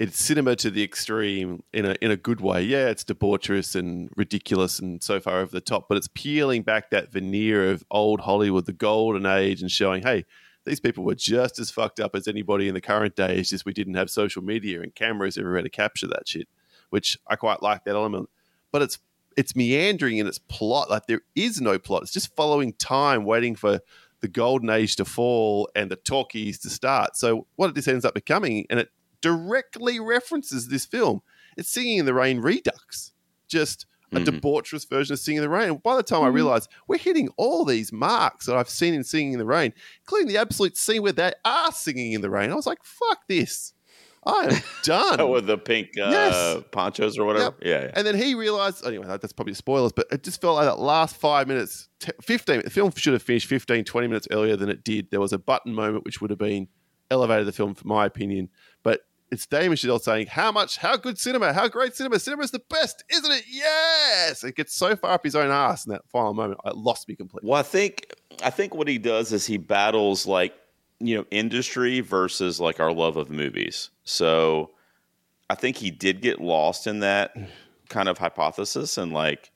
it's cinema to the extreme in a in a good way. Yeah, it's debaucherous and ridiculous and so far over the top, but it's peeling back that veneer of old Hollywood, the golden age, and showing, hey, these people were just as fucked up as anybody in the current day. It's just we didn't have social media and cameras everywhere to capture that shit, which I quite like that element. But it's it's meandering in its plot. Like there is no plot. It's just following time, waiting for the golden age to fall and the talkies to start. So what this ends up becoming, and it directly references this film. It's Singing in the Rain Redux, just a Mhm. debaucherous version of Singing in the Rain. By the time I Mhm. realized we're hitting all these marks that I've seen in Singing in the Rain, including the absolute scene where they are singing in the rain, I was like, "Fuck this." I am [LAUGHS] done. Oh, with the pink uh, Yes. ponchos or whatever. Yeah, yeah. And then he realized, anyway, that- that's probably spoilers, but it just felt like that last five minutes, t- 15, the film should have finished 15, 20 minutes earlier than it did. There was a button moment which would have been elevated the film, for my opinion. It's Damien Chazelle saying, How much, how good cinema, how great cinema, cinema is the best, isn't it? Yes. It gets so far up his own ass in that final moment. It lost me completely. Well, I think I think what he does is he battles like you know industry versus like our love of movies. So I think he did get lost in that [SIGHS] kind of hypothesis and like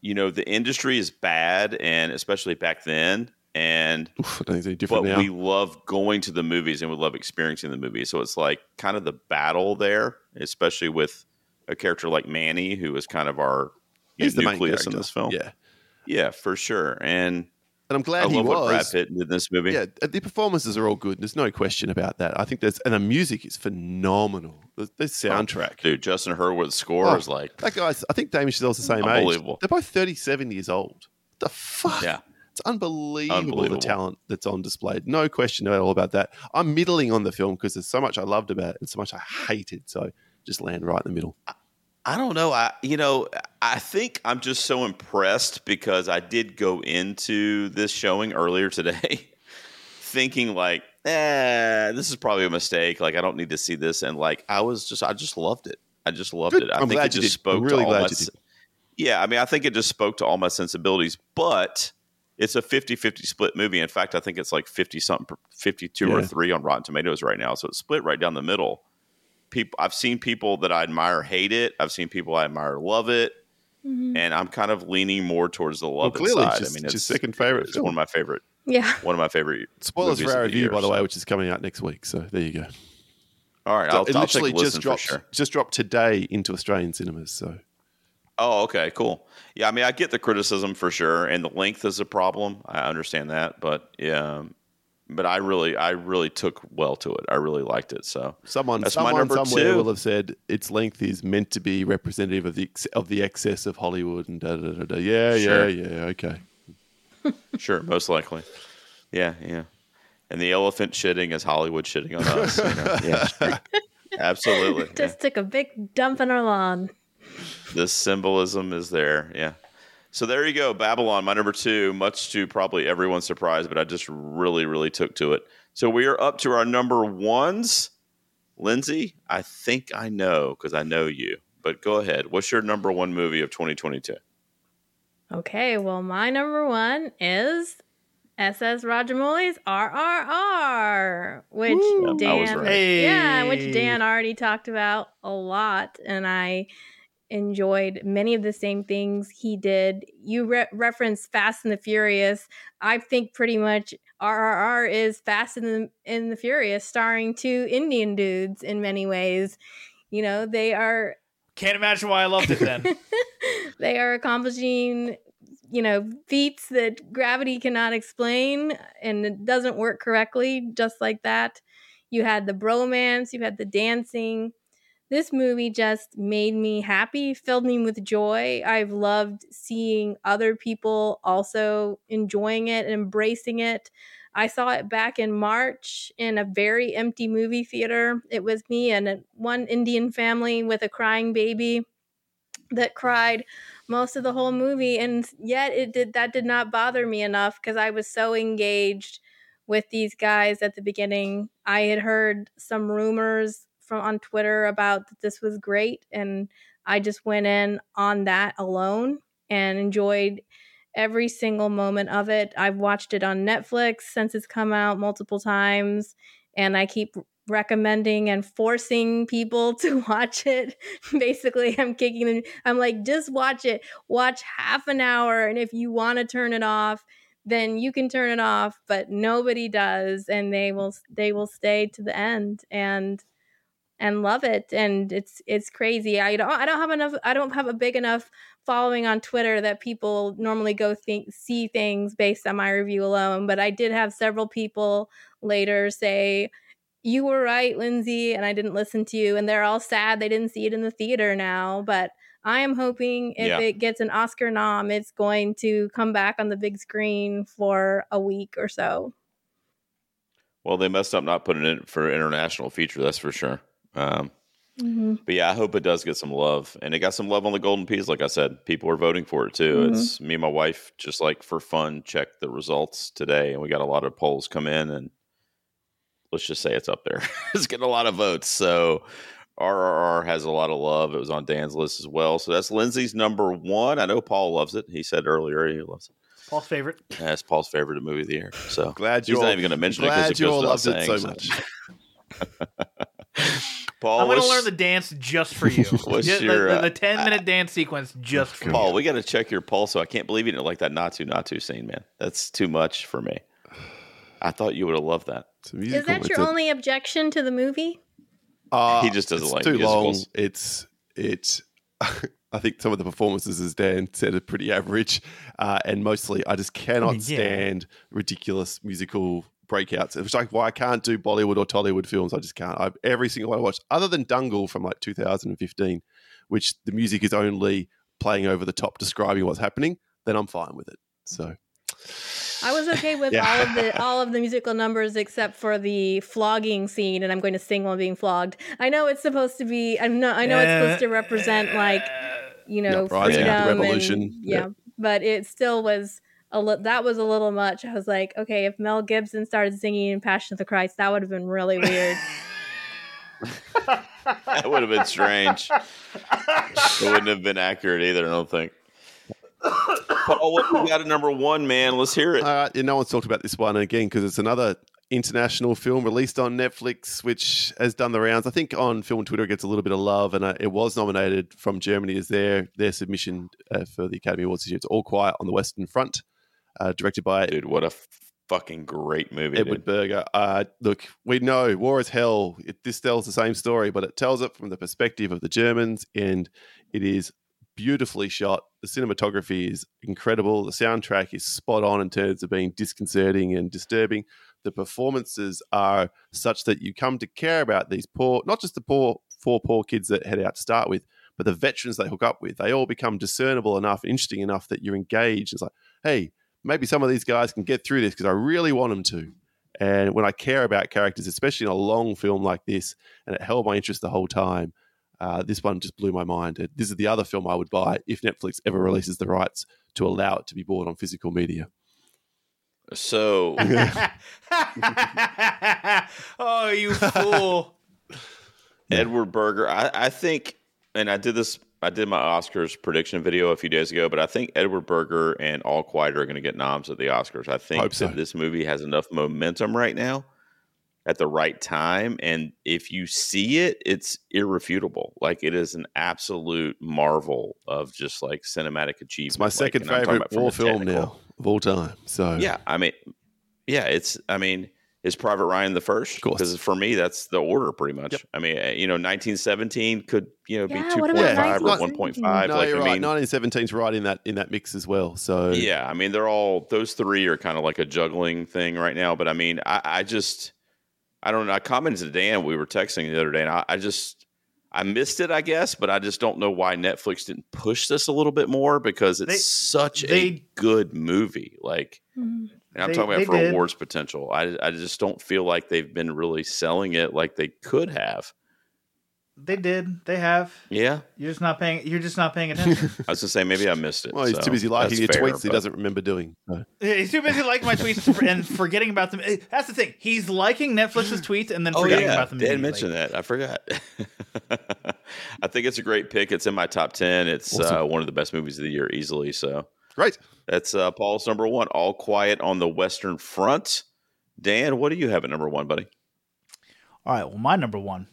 you know the industry is bad and especially back then and Oof, I don't think it's any but now. we love going to the movies and we love experiencing the movies. So it's like kind of the battle there, especially with a character like Manny, who is kind of our He's the main nucleus in this film. Yeah, yeah, for sure. And and I'm I glad he love what Brad was. Pitt in this movie. Yeah, uh, the performances are all good. There's no question about that. I think there's and the music is phenomenal. The, the oh, soundtrack. dude, Justin Hurwitz's score Oh, is like, That guy's. I think Damien Chazelle's the same age. They're both 37 years old. The fuck. yeah, It's unbelievable, Unbelievable. the talent that's on display. No question at all about that. I'm middling on the film because there's so much I loved about it and so much I hated. So just land right in the middle. I don't know. I you know, I think I'm just so impressed because I did go into this showing earlier today [LAUGHS] thinking like, eh, this is probably a mistake. Like I don't need to see this. And like I was just I just loved it. I just loved Good. it. I I'm think glad it you just did. spoke I'm really to all glad my you did. Yeah, I mean I think it just spoke to all my sensibilities, but it's a 50-50 split movie. In fact, I think it's like 50 something 52 or 3 on Rotten Tomatoes right now. So it's split right down the middle people I've seen people that I admire hate it. I've seen people I admire love it. Mhm. And I'm kind of leaning more towards the Well, love clearly, side. just, I mean, it's it's second favorite It's film. one of my favorite. Yeah. One of my favorite. Spoilers for our review, year, by the so- way, which is coming out next week. So there you go. All right, So I'll, it I'll literally take a just dropped sure. just dropped today into Australian cinemas. So Oh, okay, cool. Yeah, I mean, I get the criticism for sure, and the length is a problem. I understand that, but yeah, but I really, I really took well to it. I really liked it. So someone That's my someone number somewhere two. will have said its length is meant to be representative of the ex- of the excess of Hollywood and da da da da. Yeah, Sure. yeah, yeah. Okay. [LAUGHS] sure, most likely. Yeah, yeah. And the elephant shitting is Hollywood shitting on us. you know? [LAUGHS] Yeah, sure. absolutely. [LAUGHS] yeah. Just took a big dump in our lawn. This symbolism is there. Yeah. So there you go, Babylon, my number two, much to probably everyone's surprise, but I just really, really took to it. So we are up to our number ones. Lindsay, I think I know because I know you, but go ahead. What's your number one movie of 2022? Okay, well, my number one is SS Rajamouli's RRR, which Yep, I was Dan, right. yeah, which Dan already talked about a lot, and I enjoyed many of the same things he did. You re- referenced Fast and the Furious. I think pretty much RRR is Fast and the, and the Furious, starring two Indian dudes in many ways. You know, they are Can't imagine why I loved it then. [LAUGHS] they are accomplishing you know feats that gravity cannot explain and it doesn't work correctly just like that you had the bromance you had the dancing this movie just made me happy filled me with joy. I've loved seeing other people also enjoying it and embracing it. I saw it back in march in a very empty movie theater. It was me and one indian family with a crying baby that cried most of the whole movie and yet it did that did not bother me enough because i was so engaged with these guys at the beginning. I had heard some rumors from on twitter about that this was great and i just went in on that alone and enjoyed every single moment of it. I've watched it on netflix since it's come out multiple times and i keep recommending and forcing people [LAUGHS] to watch it. Basically i'm kicking them i'm like just watch it. Watch half an hour and if you want to turn it off then you can turn it off but nobody does and they will they will stay to the end and and love it and it's it's crazy i don't i don't have enough i don't have a big enough following on twitter that people normally go think see things based on my review alone but i did have several people later say you were right, Lindsay, and I didn't listen to you. And they're all sad they didn't see it in the theater now. But I am hoping if Yeah. it gets an Oscar nom, it's going to come back on the big screen for a week or so. Well, they messed up not putting it in for international feature, that's for sure. Um, but yeah, I hope it does get some love, and it got some love on the Golden Peas. Like I said, people are voting for it too. Mhm. It's me and my wife just like for fun checked the results today, and we got a lot of polls come in, and let's just say it's up there. [LAUGHS] it's getting a lot of votes. So RRR has a lot of love. It was on Dan's list as well. So that's Lindsay's number one. I know Paul loves it. He said earlier he loves it. Paul's favorite. That's Paul's favorite movie of the year. So Glad you're not even going to mention it because glad it you goes all without loved it saying. so much. [LAUGHS] Paul, I'm going to learn the dance just for you. [LAUGHS] What's Just your, the, uh, the, 10 minute dance sequence just for Paul, you. we got to check your pulse. So I can't believe you didn't like that not to not to scene, man. That's too much for me. I thought you would have loved that. It's a Is musical. that It's your a- only objection to the movie? Uh, He just doesn't it's like too long. musicals. It's It, [LAUGHS] I think some of the performances, as Dan said, are pretty average, uh, and mostly I just cannot yeah. stand ridiculous musical breakouts. It's like why I can't do Bollywood or Tollywood films. I just can't. I, every single one I watch, other than Dangal from like 2015, which the music is only playing over the top, describing what's happening, then I'm fine with it. So. I was okay with Yeah. all of the [LAUGHS] all of the musical numbers except for the flogging scene, and I'm going to sing while being flogged. I know it's supposed to be. I know. I know it's supposed to represent like you know Uprising, freedom revolution, and yeah. yeah, but it still was a li- that was a little much. I was like, okay, if Mel Gibson started singing in Passion of the Christ, that would have been really weird. [LAUGHS] That would have been strange. it wouldn't have been accurate either. I don't think. Paul, what you got at number one, man? Let's hear it. All right, yeah, no one's talked about this one again because it's another international film released on Netflix, which has done the rounds. I think on Film Twitter it gets a little bit of love, and uh, it was nominated from Germany as their their submission uh, for the Academy Awards this year. It's All Quiet on the Western Front, uh, directed by Dude, what a fucking great movie. Edward dude. Berger. Uh, look, we know War is Hell. It, this tells the same story, but it tells it from the perspective of the Germans, and it is beautifully shot. The cinematography is incredible. The soundtrack is spot on in terms of being disconcerting and disturbing. The performances are such that you come to care about these poor, not just the poor four poor kids that head out to start with, but the veterans they hook up with. They all become discernible enough, interesting enough that you're engaged. It's like, hey, maybe some of these guys can get through this because I really want them to. And when I care about characters, especially in a long film like this, and it held my interest the whole time, uh, this one just blew my mind. This is the other film I would buy if Netflix ever releases the rights to allow it to be bought on physical media. So, [LAUGHS] oh, you fool! [LAUGHS] Edward Berger, I, I think, and I did this, I did my Oscars prediction video a few days ago, but I think Edward Berger and All Quiet are going to get noms at the Oscars. I think Hope so. this movie has enough momentum right now at the right time. And if you see it, it's irrefutable. Like it is an absolute marvel of just like cinematic achievement. It's my second and favorite war film now of all time. So Yeah, I mean, yeah, it's. I mean, is Private Ryan the first? Of course. because for me, that's the order pretty much. Yep. I mean, uh, you know, 1917 could you know Yeah, be two what point about five or 1.5. no, like you're I right. mean, 1917's right in that in that mix as well. So yeah, I mean, they're all those three are kind of like a juggling thing right now. But I mean, I, I just, I don't know. I commented to Dan. We were texting the other day, and I, I just. I missed it, I guess, but I just don't know why Netflix didn't push this a little bit more because it's They- such a good movie. Like, Mhm. And I'm They- talking about for did. awards potential. I, I just don't feel like they've been really selling it like they could have. They did. They have. Yeah, You're just not paying. You're just not paying attention. [LAUGHS] I was gonna say maybe I missed it. well, he's so too busy liking that's your fair, tweets. He doesn't remember doing. So. Yeah, He's too busy liking my tweets and forgetting about them. Eh, That's the thing. He's liking Netflix's [GASPS] tweets and then Oh forgetting yeah, about them. Dan immediately. mentioned that. I forgot. [LAUGHS] I think it's a great pick. It's in my top ten. It's Awesome. uh, one of the best movies of the year, easily. So Great. that's uh, Paul's number one. All Quiet on the Western Front. Dan, what do you have at number one, buddy? All right. Well, my number one.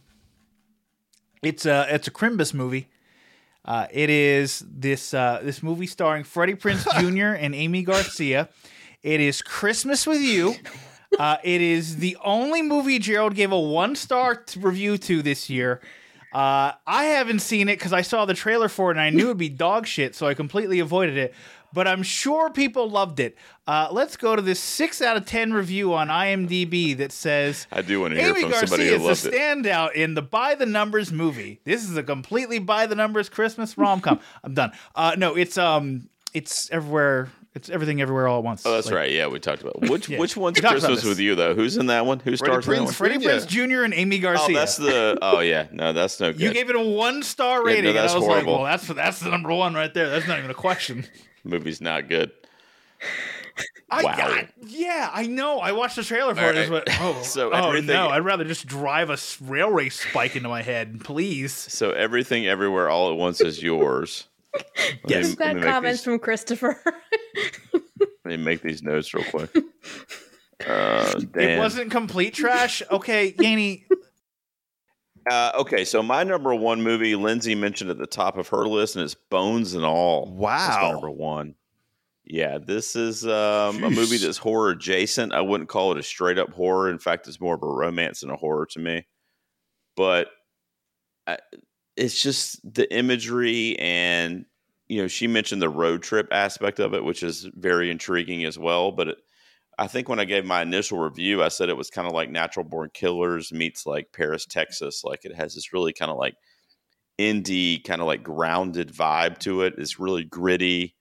It's a it's a Crimbus movie. Uh, it is this uh, this movie starring Freddie Prinze [LAUGHS] Jr. and Aimee Garcia. It is Christmas with You. Uh, it is the only movie Gerald gave a one star review to this year. Uh, I haven't seen it because I saw the trailer for it and I knew it'd be dog shit, so I completely avoided it. But I'm sure people loved it. Uh, let's go to this six out of ten review on IMDb that says I do want to hear Aimee from Garcia somebody who loved it. standout in the by the numbers movie. This is a completely by the numbers Christmas rom com. [LAUGHS] I'm done. Uh, no, it's um, it's everywhere. It's everything everywhere all at once. Oh, that's Like, right. Yeah, we talked about [LAUGHS] which Yeah. which one's We talked about Christmas this. with you though. Who's in that one? Who stars in that Prinze one? Freddie Jr. Prinze Jr. and Aimee Oh, Garcia. that's the. Oh yeah, no, that's no good. you gave it a one star no, rating, and that's I was horrible. like, "Well, that's that's the number one right there. That's not even a question." [LAUGHS] movie's not good. I, Wow. I- yeah, I know. I watched the trailer for All it. Right. what- oh, [LAUGHS] So oh no, I'd rather just drive a s- railway spike into my head, please. So everything, everywhere, all at once is yours. [LAUGHS] Let Yes. me- We've let got me comments these- from Christopher. Let me make these notes real quick. [LAUGHS] Uh, It wasn't complete trash. Okay, Yaney, Uh, okay, so my number one movie, Lindsay mentioned at the top of her list, and it's Bones and All. That's Wow. number one. Yeah, this is um, a movie that's horror adjacent. I wouldn't call it a straight up horror. In fact, it's more of a romance than a horror to me. But I, it's just the imagery and you know she mentioned the road trip aspect of it, which is very intriguing as well. But it, I think when I gave my initial review, I said it was kind of like Natural Born Killers meets like Paris, Texas. Like it has this really kind of like indie, kind of like grounded vibe to it. It's really gritty,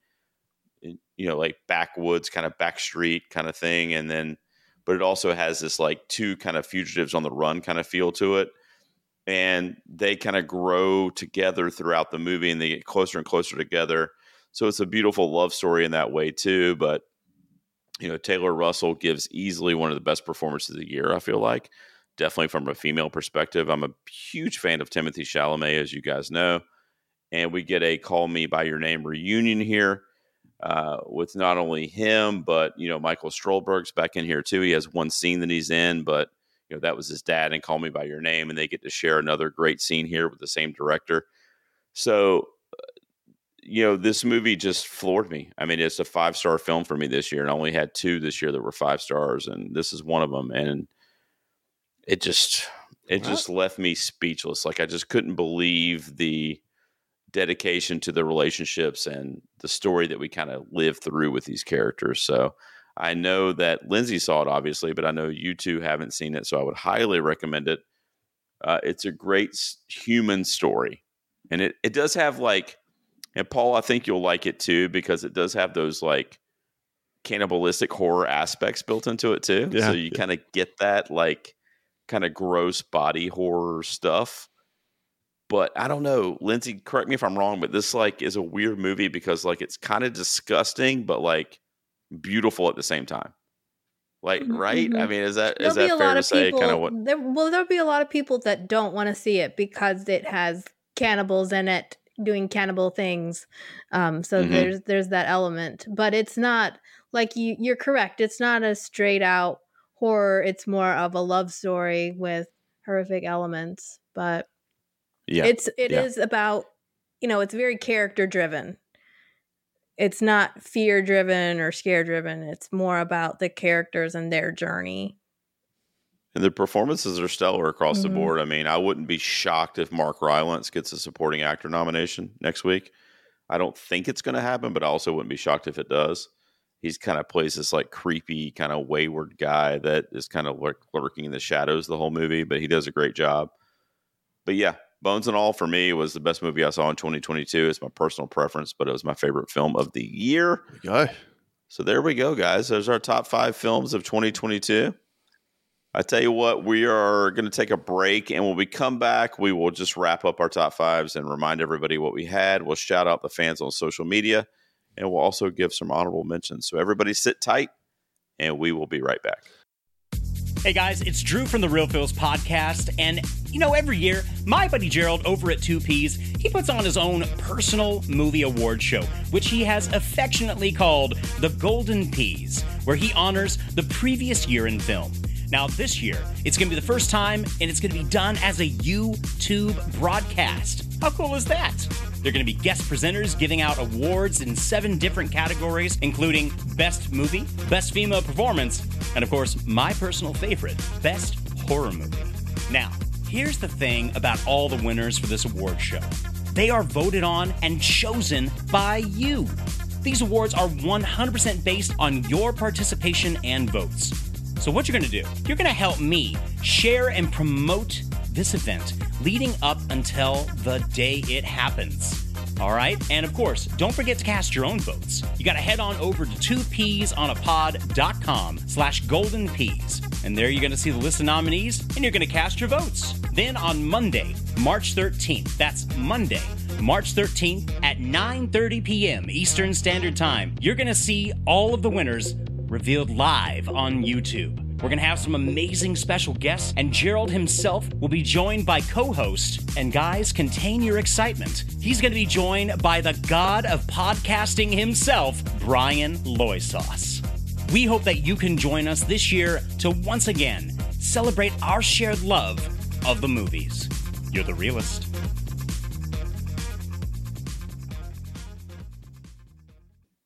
you know, like backwoods, kind of backstreet kind of thing. And then, but it also has this like two kind of fugitives on the run kind of feel to it. And they kind of grow together throughout the movie and they get closer and closer together. So it's a beautiful love story in that way too. But you know, Taylor Russell gives easily one of the best performances of the year, I feel like. Definitely from a female perspective. I'm a huge fan of Timothée Chalamet, as you guys know. And we get a Call Me By Your Name reunion here uh, with not only him, but, you know, Michael Stuhlbarg's back in here too. He has one scene that he's in, but, you know, that was his dad and Call Me By Your Name. And they get to share another great scene here with the same director. So you know, this movie just floored me. I mean, it's a five star film for me this year, and I only had two this year that were five stars, and this is one of them. And it just, it just left me speechless. Like I just couldn't believe the dedication to the relationships and the story that we kind of live through with these characters. So I know that Lindsay saw it, obviously, but I know you two haven't seen it, so I would highly recommend it. Uh, it's a great human story, and it it does have like and Paul, I think you'll like it too because it does have those like cannibalistic horror aspects built into it too. Yeah, so you yeah. kind of get that like kind of gross body horror stuff. But I don't know, Lindsay, correct me if I'm wrong, but this like is a weird movie because like it's kind of disgusting, but like beautiful at the same time. Like, mm-hmm. right? I mm-hmm. mean, is that there'll is that fair to say? Kind of what? There, well, there'll be a lot of people that don't want to see it because it has cannibals in it doing cannibal things. Um, so mm-hmm. there's there's that element, but it's not like you you're correct. It's not a straight out horror. It's more of a love story with horrific elements. But yeah, it's it yeah. is about you know it's very character driven. It's not fear driven or scare driven. It's more about the characters and their journey. And the performances are stellar across mm-hmm. the board. I mean, I wouldn't be shocked if Mark Rylance gets a supporting actor nomination next week. I don't think it's going to happen, but I also wouldn't be shocked if it does. He's kind of plays this like creepy, kind of wayward guy that is kind of lurk, lurking in the shadows the whole movie, but he does a great job. But yeah, Bones and All for me was the best movie I saw in 2022. It's my personal preference, but it was my favorite film of the year. There so there we go, guys. There's our top five films of 2022. I tell you what, we are going to take a break, and when we come back, we will just wrap up our top fives and remind everybody what we had. We'll shout out the fans on social media, and we'll also give some honorable mentions. So everybody sit tight, and we will be right back. Hey guys, it's Drew from the Real Feels podcast, and you know, every year, my buddy Gerald over at Two Peas, he puts on his own personal movie award show, which he has affectionately called the Golden Peas, where he honors the previous year in film. Now, this year, it's going to be the first time, and it's going to be done as a YouTube broadcast. How cool is that? They're going to be guest presenters giving out awards in seven different categories, including Best Movie, Best Female Performance, and of course, my personal favorite, Best Horror Movie. Now, here's the thing about all the winners for this award show they are voted on and chosen by you. These awards are 100% based on your participation and votes. So, what you're going to do, you're going to help me share and promote this event leading up until the day it happens. All right. And of course, don't forget to cast your own votes. You got to head on over to 2peasonapod.com slash golden peas. And there you're going to see the list of nominees and you're going to cast your votes. Then on Monday, March 13th, that's Monday, March 13th at 9:30 p.m. Eastern Standard Time, you're going to see all of the winners revealed live on YouTube. We're going to have some amazing special guests, and Gerald himself will be joined by co host. And guys, contain your excitement. He's going to be joined by the god of podcasting himself, Brian Loisauce. We hope that you can join us this year to once again celebrate our shared love of the movies. You're the realist.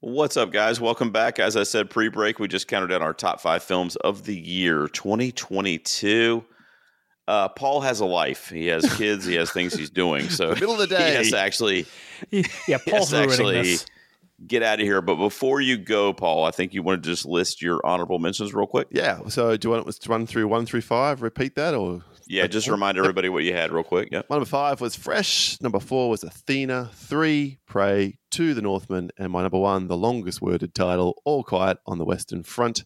What's up, guys? Welcome back. As I said pre break, we just counted down our top five films of the year 2022. uh, Paul has a life. He has [LAUGHS] kids. he has things he's doing. So middle of the day, [LAUGHS] he has to actually Yeah, [LAUGHS] Paul's actually this. get out of here. But before you go, Paul, I think you want to just list your honorable mentions real quick. Yeah. So do you want us to run through one through five? Repeat that, or Yeah, just remind everybody what you had real quick. Yeah. My number five was Fresh. Number four was Athena. Three, Prey. Two, The Northman. And my number one, the longest worded title, All Quiet on the Western Front.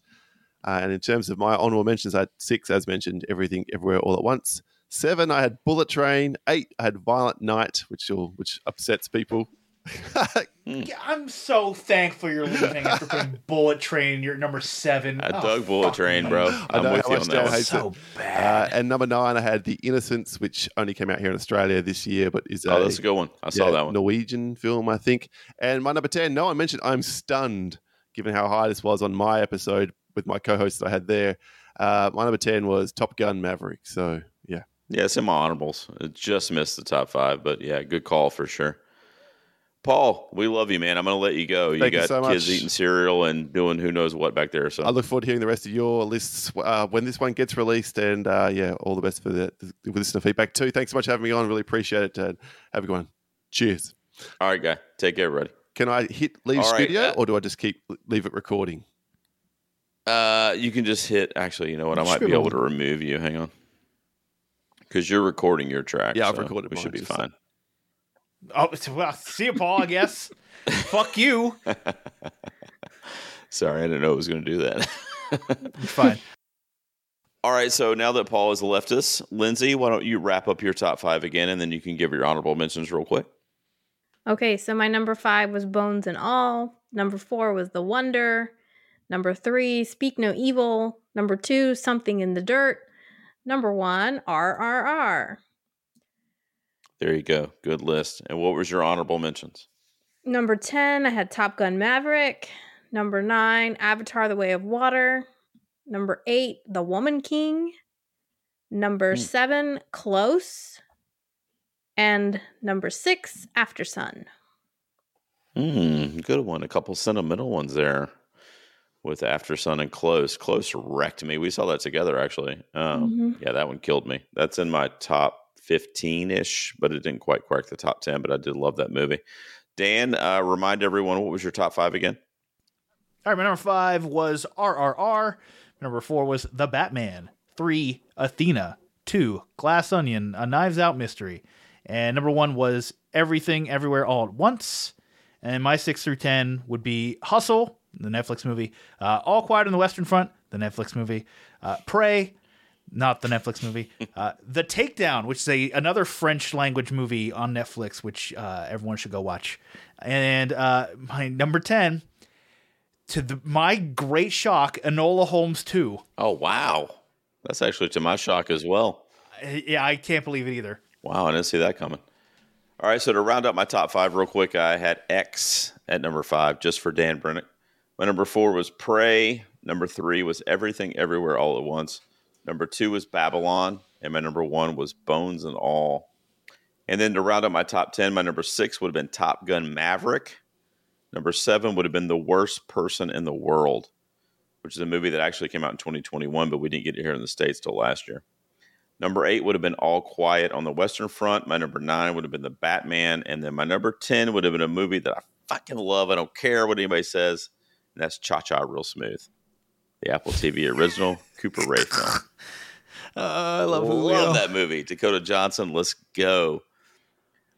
Uh, and in terms of my honorable mentions, I had six, as mentioned, Everything Everywhere All at Once. Seven, I had Bullet Train. Eight, I had Violent Night, which which upsets people. [LAUGHS] Yeah, I'm so thankful you're leaving after putting [LAUGHS] Bullet Train. You're number seven. I Oh, dug Bullet Train, me. bro. I I'm know with how you on Dan that. one. So bad. Uh, and number nine, I had The Innocents, which only came out here in Australia this year, but is Oh, a, that's a good one. I saw that one. Norwegian film, I think. And my number 10, no one mentioned I'm stunned, given how high this was on my episode with my co host that I had there. Uh, my number 10 was Top Gun Maverick. So, yeah. Yeah, it's in my honorables. It just missed the top five, but yeah, good call for sure. Paul, we love you, man. I'm going to let you go. You Thank you got so kids eating cereal and doing who knows what back there. So I look forward to hearing the rest of your lists uh, when this one gets released. And uh, yeah, all the best for the, the listener feedback too. Thanks so much for having me on. Really appreciate it. Uh, have a good one. Cheers. all right, guy, take care, buddy. Can I hit leave All right, studio uh, or do I just keep leave it recording? Uh, you can just hit. Actually, you know what? I might be able to remove you. Hang on, because you're recording your track. Yeah, I've recorded We mine, should be fine. Oh, [LAUGHS] well, see you, Paul. I guess. Fuck you. [LAUGHS] Sorry, I didn't know it was going to do that. It's [LAUGHS] fine. All right, so now that Paul has left us, Lindsay, why don't you wrap up your top five again, and then you can give your honorable mentions real quick. Okay, so my number five was Bones and All. Number four was The Wonder. Number three, Speak No Evil. Number two, Something in the Dirt. Number one, RRR. There you go. Good list. And what was your honorable mentions? Number 10, I had Top Gun Maverick. Number nine, Avatar The Way of Water. Number eight, The Woman King. Number Hmm. seven, Close. And number six, Aftersun. Hmm, good one. A couple sentimental ones there with Aftersun and Close. Close wrecked me. We saw that together, actually. Um, Mhm. Yeah, that one killed me. That's in my top 15 ish, but it didn't quite crack the top 10, but I did love that movie. Dan, uh, remind everyone what was your top five again? All right, my number five was RRR. Number four was The Batman. Three, Athena. Two, Glass Onion, A Knives Out Mystery. And number one was Everything Everywhere All at Once. And my six through 10 would be Hustle, the Netflix movie. Uh, All Quiet on the Western Front, the Netflix movie. Uh, Prey, not the Netflix movie. [LAUGHS] Uh, the Takedown, which is a, another French language movie on Netflix, which uh, everyone should go watch. And uh, my number 10, to the, my great shock, Enola Holmes 2. Oh, wow. That's actually to my shock as well. Yeah, I can't believe it either. Wow, I didn't see that coming. All right, so to round up my top five real quick, I had X at number five, just for Dan Brennick. My number four was Prey. Number three was Everything Everywhere All at Once. Number two was Babylon. And my number one was Bones and All. And then to round up my top 10, my number six would have been Top Gun Maverick. Number seven would have been The Worst Person in the World, which is a movie that actually came out in 2021, but we didn't get it here in the States till last year. Number eight would have been All Quiet on the Western Front. My number nine would have been The Batman. And then my number 10 would have been a movie that I fucking love. I don't care what anybody says. And that's Cha Cha Real Smooth, the Apple TV original Cooper Raiff film. [LAUGHS] Uh, I love Love that movie. Dakota Johnson, let's go.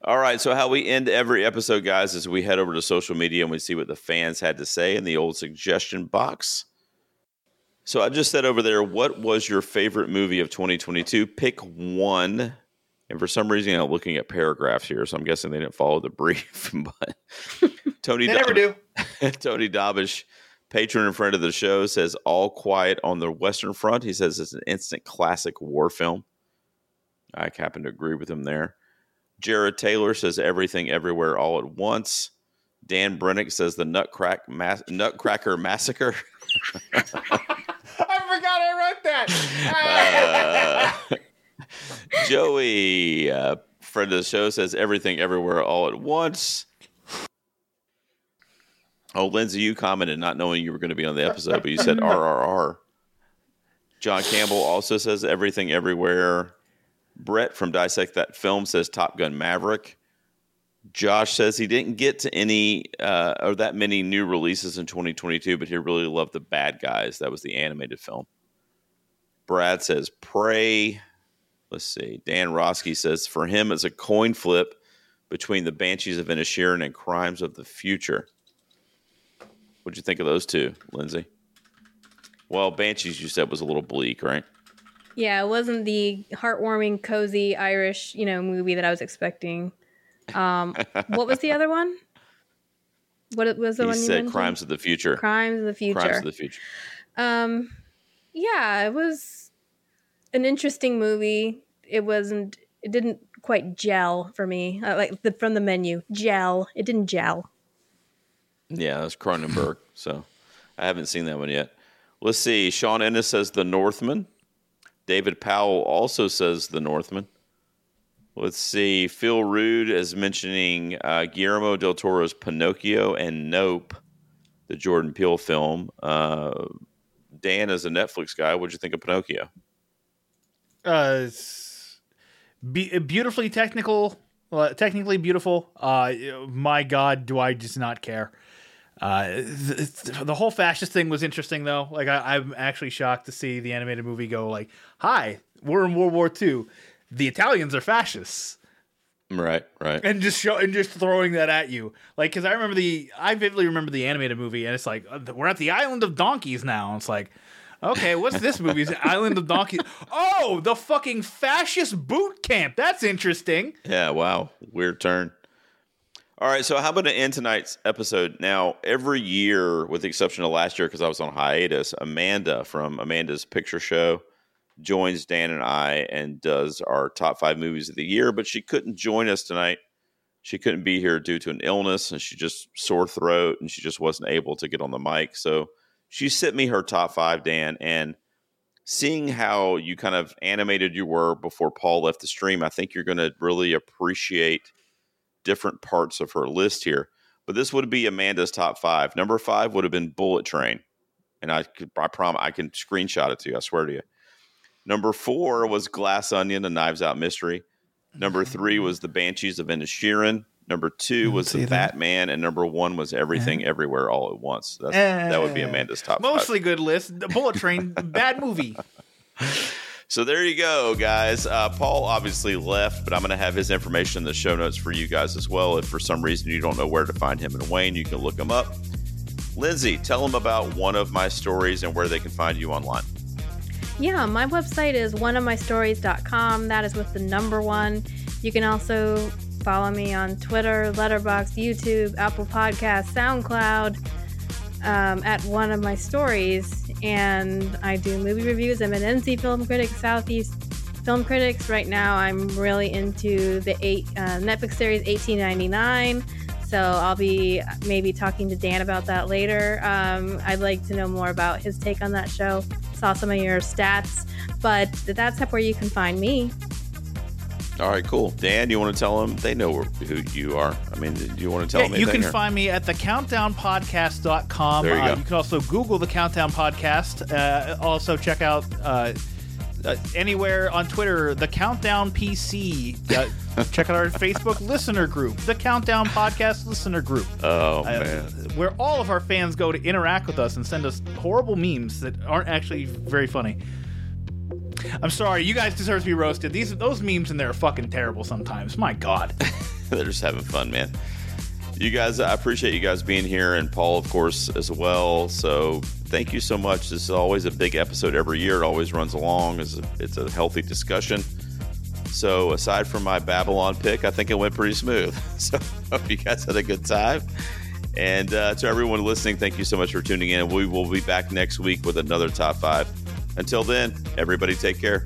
All right, so how we end every episode, guys, is we head over to social media and we see what the fans had to say in the old suggestion box. So I just said over there, what was your favorite movie of 2022? Pick one. And for some reason, I'm looking at paragraphs here, so I'm guessing they didn't follow the [LAUGHS] brief. but Tony, [LAUGHS] They never do. Tony Dobish, patron and friend of the show, says All Quiet on the Western Front. He says it's an instant classic war film. I happen to agree with him there. Jared Taylor says Everything Everywhere All at Once. Dan Brennick says the Nutcrack Mas- Nutcracker Massacre. [LAUGHS] I forgot I wrote that. Uh, [LAUGHS] Joey, uh, friend of the show, says Everything Everywhere All at Once. Oh, Lindsay, you commented not knowing you were going to be on the episode, but you said [LAUGHS] RRR. John Campbell also says Everything Everywhere. Brett from Dissect That Film says Top Gun Maverick. Josh says he didn't get to any uh, or that many new releases in 2022, but he really loved The Bad Guys. That was the animated film. Brad says Prey. Let's see. Dan Roski says for him it's a coin flip between the Banshees of Inisherin and Crimes of the Future. What'd you think of those two, Lindsay? Well, Banshees you said was a little bleak, right? Yeah, it wasn't the heartwarming, cozy Irish, you know, movie that I was expecting. Um, [LAUGHS] what was the other one? What was the he one you said mentioned? Crimes of the Future. Crimes of the Future. Crimes of the Future. Um, yeah, it was an interesting movie. It wasn't. It didn't quite gel for me. Uh, like the, from the menu, gel. It didn't gel. Yeah, that's Cronenberg. [LAUGHS] so I haven't seen that one yet. Let's see. Sean Ennis says The Northman. David Powell also says The Northman. Let's see. Phil Rude is mentioning uh, Guillermo del Toro's Pinocchio and Nope, the Jordan Peele film. Uh, Dan, is a Netflix guy, what'd you think of Pinocchio? Uh, be- beautifully technical, uh, technically beautiful. Uh, my God, do I just not care? Uh, the, the whole fascist thing was interesting though. Like I, I'm actually shocked to see the animated movie go like, "Hi, we're in World War II. The Italians are fascists." Right, right. and just show and just throwing that at you like because i remember the i vividly remember the animated movie and it's like uh, we're at the island of donkeys now and it's like okay what's this movie is it island of donkeys [LAUGHS] oh the fucking fascist boot camp that's interesting Yeah, wow. Weird turn. All right, so how about to end tonight's episode? Now, every year, with the exception of last year, because I was on hiatus, Amanda from Amanda's Picture Show joins Dan and I and does our top five movies of the year, but she couldn't join us tonight. She couldn't be here due to an illness and she just sore throat and she just wasn't able to get on the mic. So she sent me her top five, Dan, and seeing how you kind of animated you were before Paul left the stream, I think you're going to really appreciate different parts of her list here. But this would be Amanda's top five. Number five would have been Bullet Train, and I could, I promise, I can screenshot it to you. I swear to you. Number four was Glass Onion, a Knives Out mystery. Number mm-hmm, three mm-hmm. was The Banshees of Inisherin. Number two mm, was The. Batman, and number one was Everything Everywhere All at Once. That's, that would be Eh, Amanda's top mostly five. good list the bullet train bad movie [LAUGHS] So there you go, guys. Uh, Paul obviously left, but I'm going to have his information in the show notes for you guys as well. If for some reason you don't know where to find him and Wayne, you can look him up. Lindsay, tell them about one of my stories and where they can find you online. Yeah, my website is oneofmystories.com. That is with the number one. You can also follow me on Twitter, Letterboxd, YouTube, Apple Podcasts, SoundCloud um, at one of my stories. And I do movie reviews. I'm an NC Film Critic, Southeast Film Critics. Right now, I'm really into the eight uh, Netflix series 1899. So I'll be maybe talking to Dan about that later. Um, I'd like to know more about his take on that show. Saw some of your stats, but that's where you can find me. All right, cool. Dan, you want to tell them? They know who you are. I mean, do you want to tell Yeah, them you can or- find me at the countdownpodcast.com. There you uh, go. you can also Google the Countdown Podcast. Uh, also, check out uh, uh, anywhere on Twitter, the Countdown PC. Uh, [LAUGHS] check out our Facebook listener group, the Countdown Podcast listener group. oh, uh, man. where all of our fans go to interact with us and send us horrible memes that aren't actually very funny. I'm sorry, you guys deserve to be roasted. These those memes in there are fucking terrible sometimes. My God. [LAUGHS] They're just having fun, man. You guys, I appreciate you guys being here, and Paul, of course, as well. So thank you so much. This is always a big episode every year. It always runs along. It's a, it's a healthy discussion. So aside from my Babylon pick, I think it went pretty smooth. [LAUGHS] So hope you guys had a good time. And uh, to everyone listening, thank you so much for tuning in. We will be back next week with another top five. Until then, everybody take care.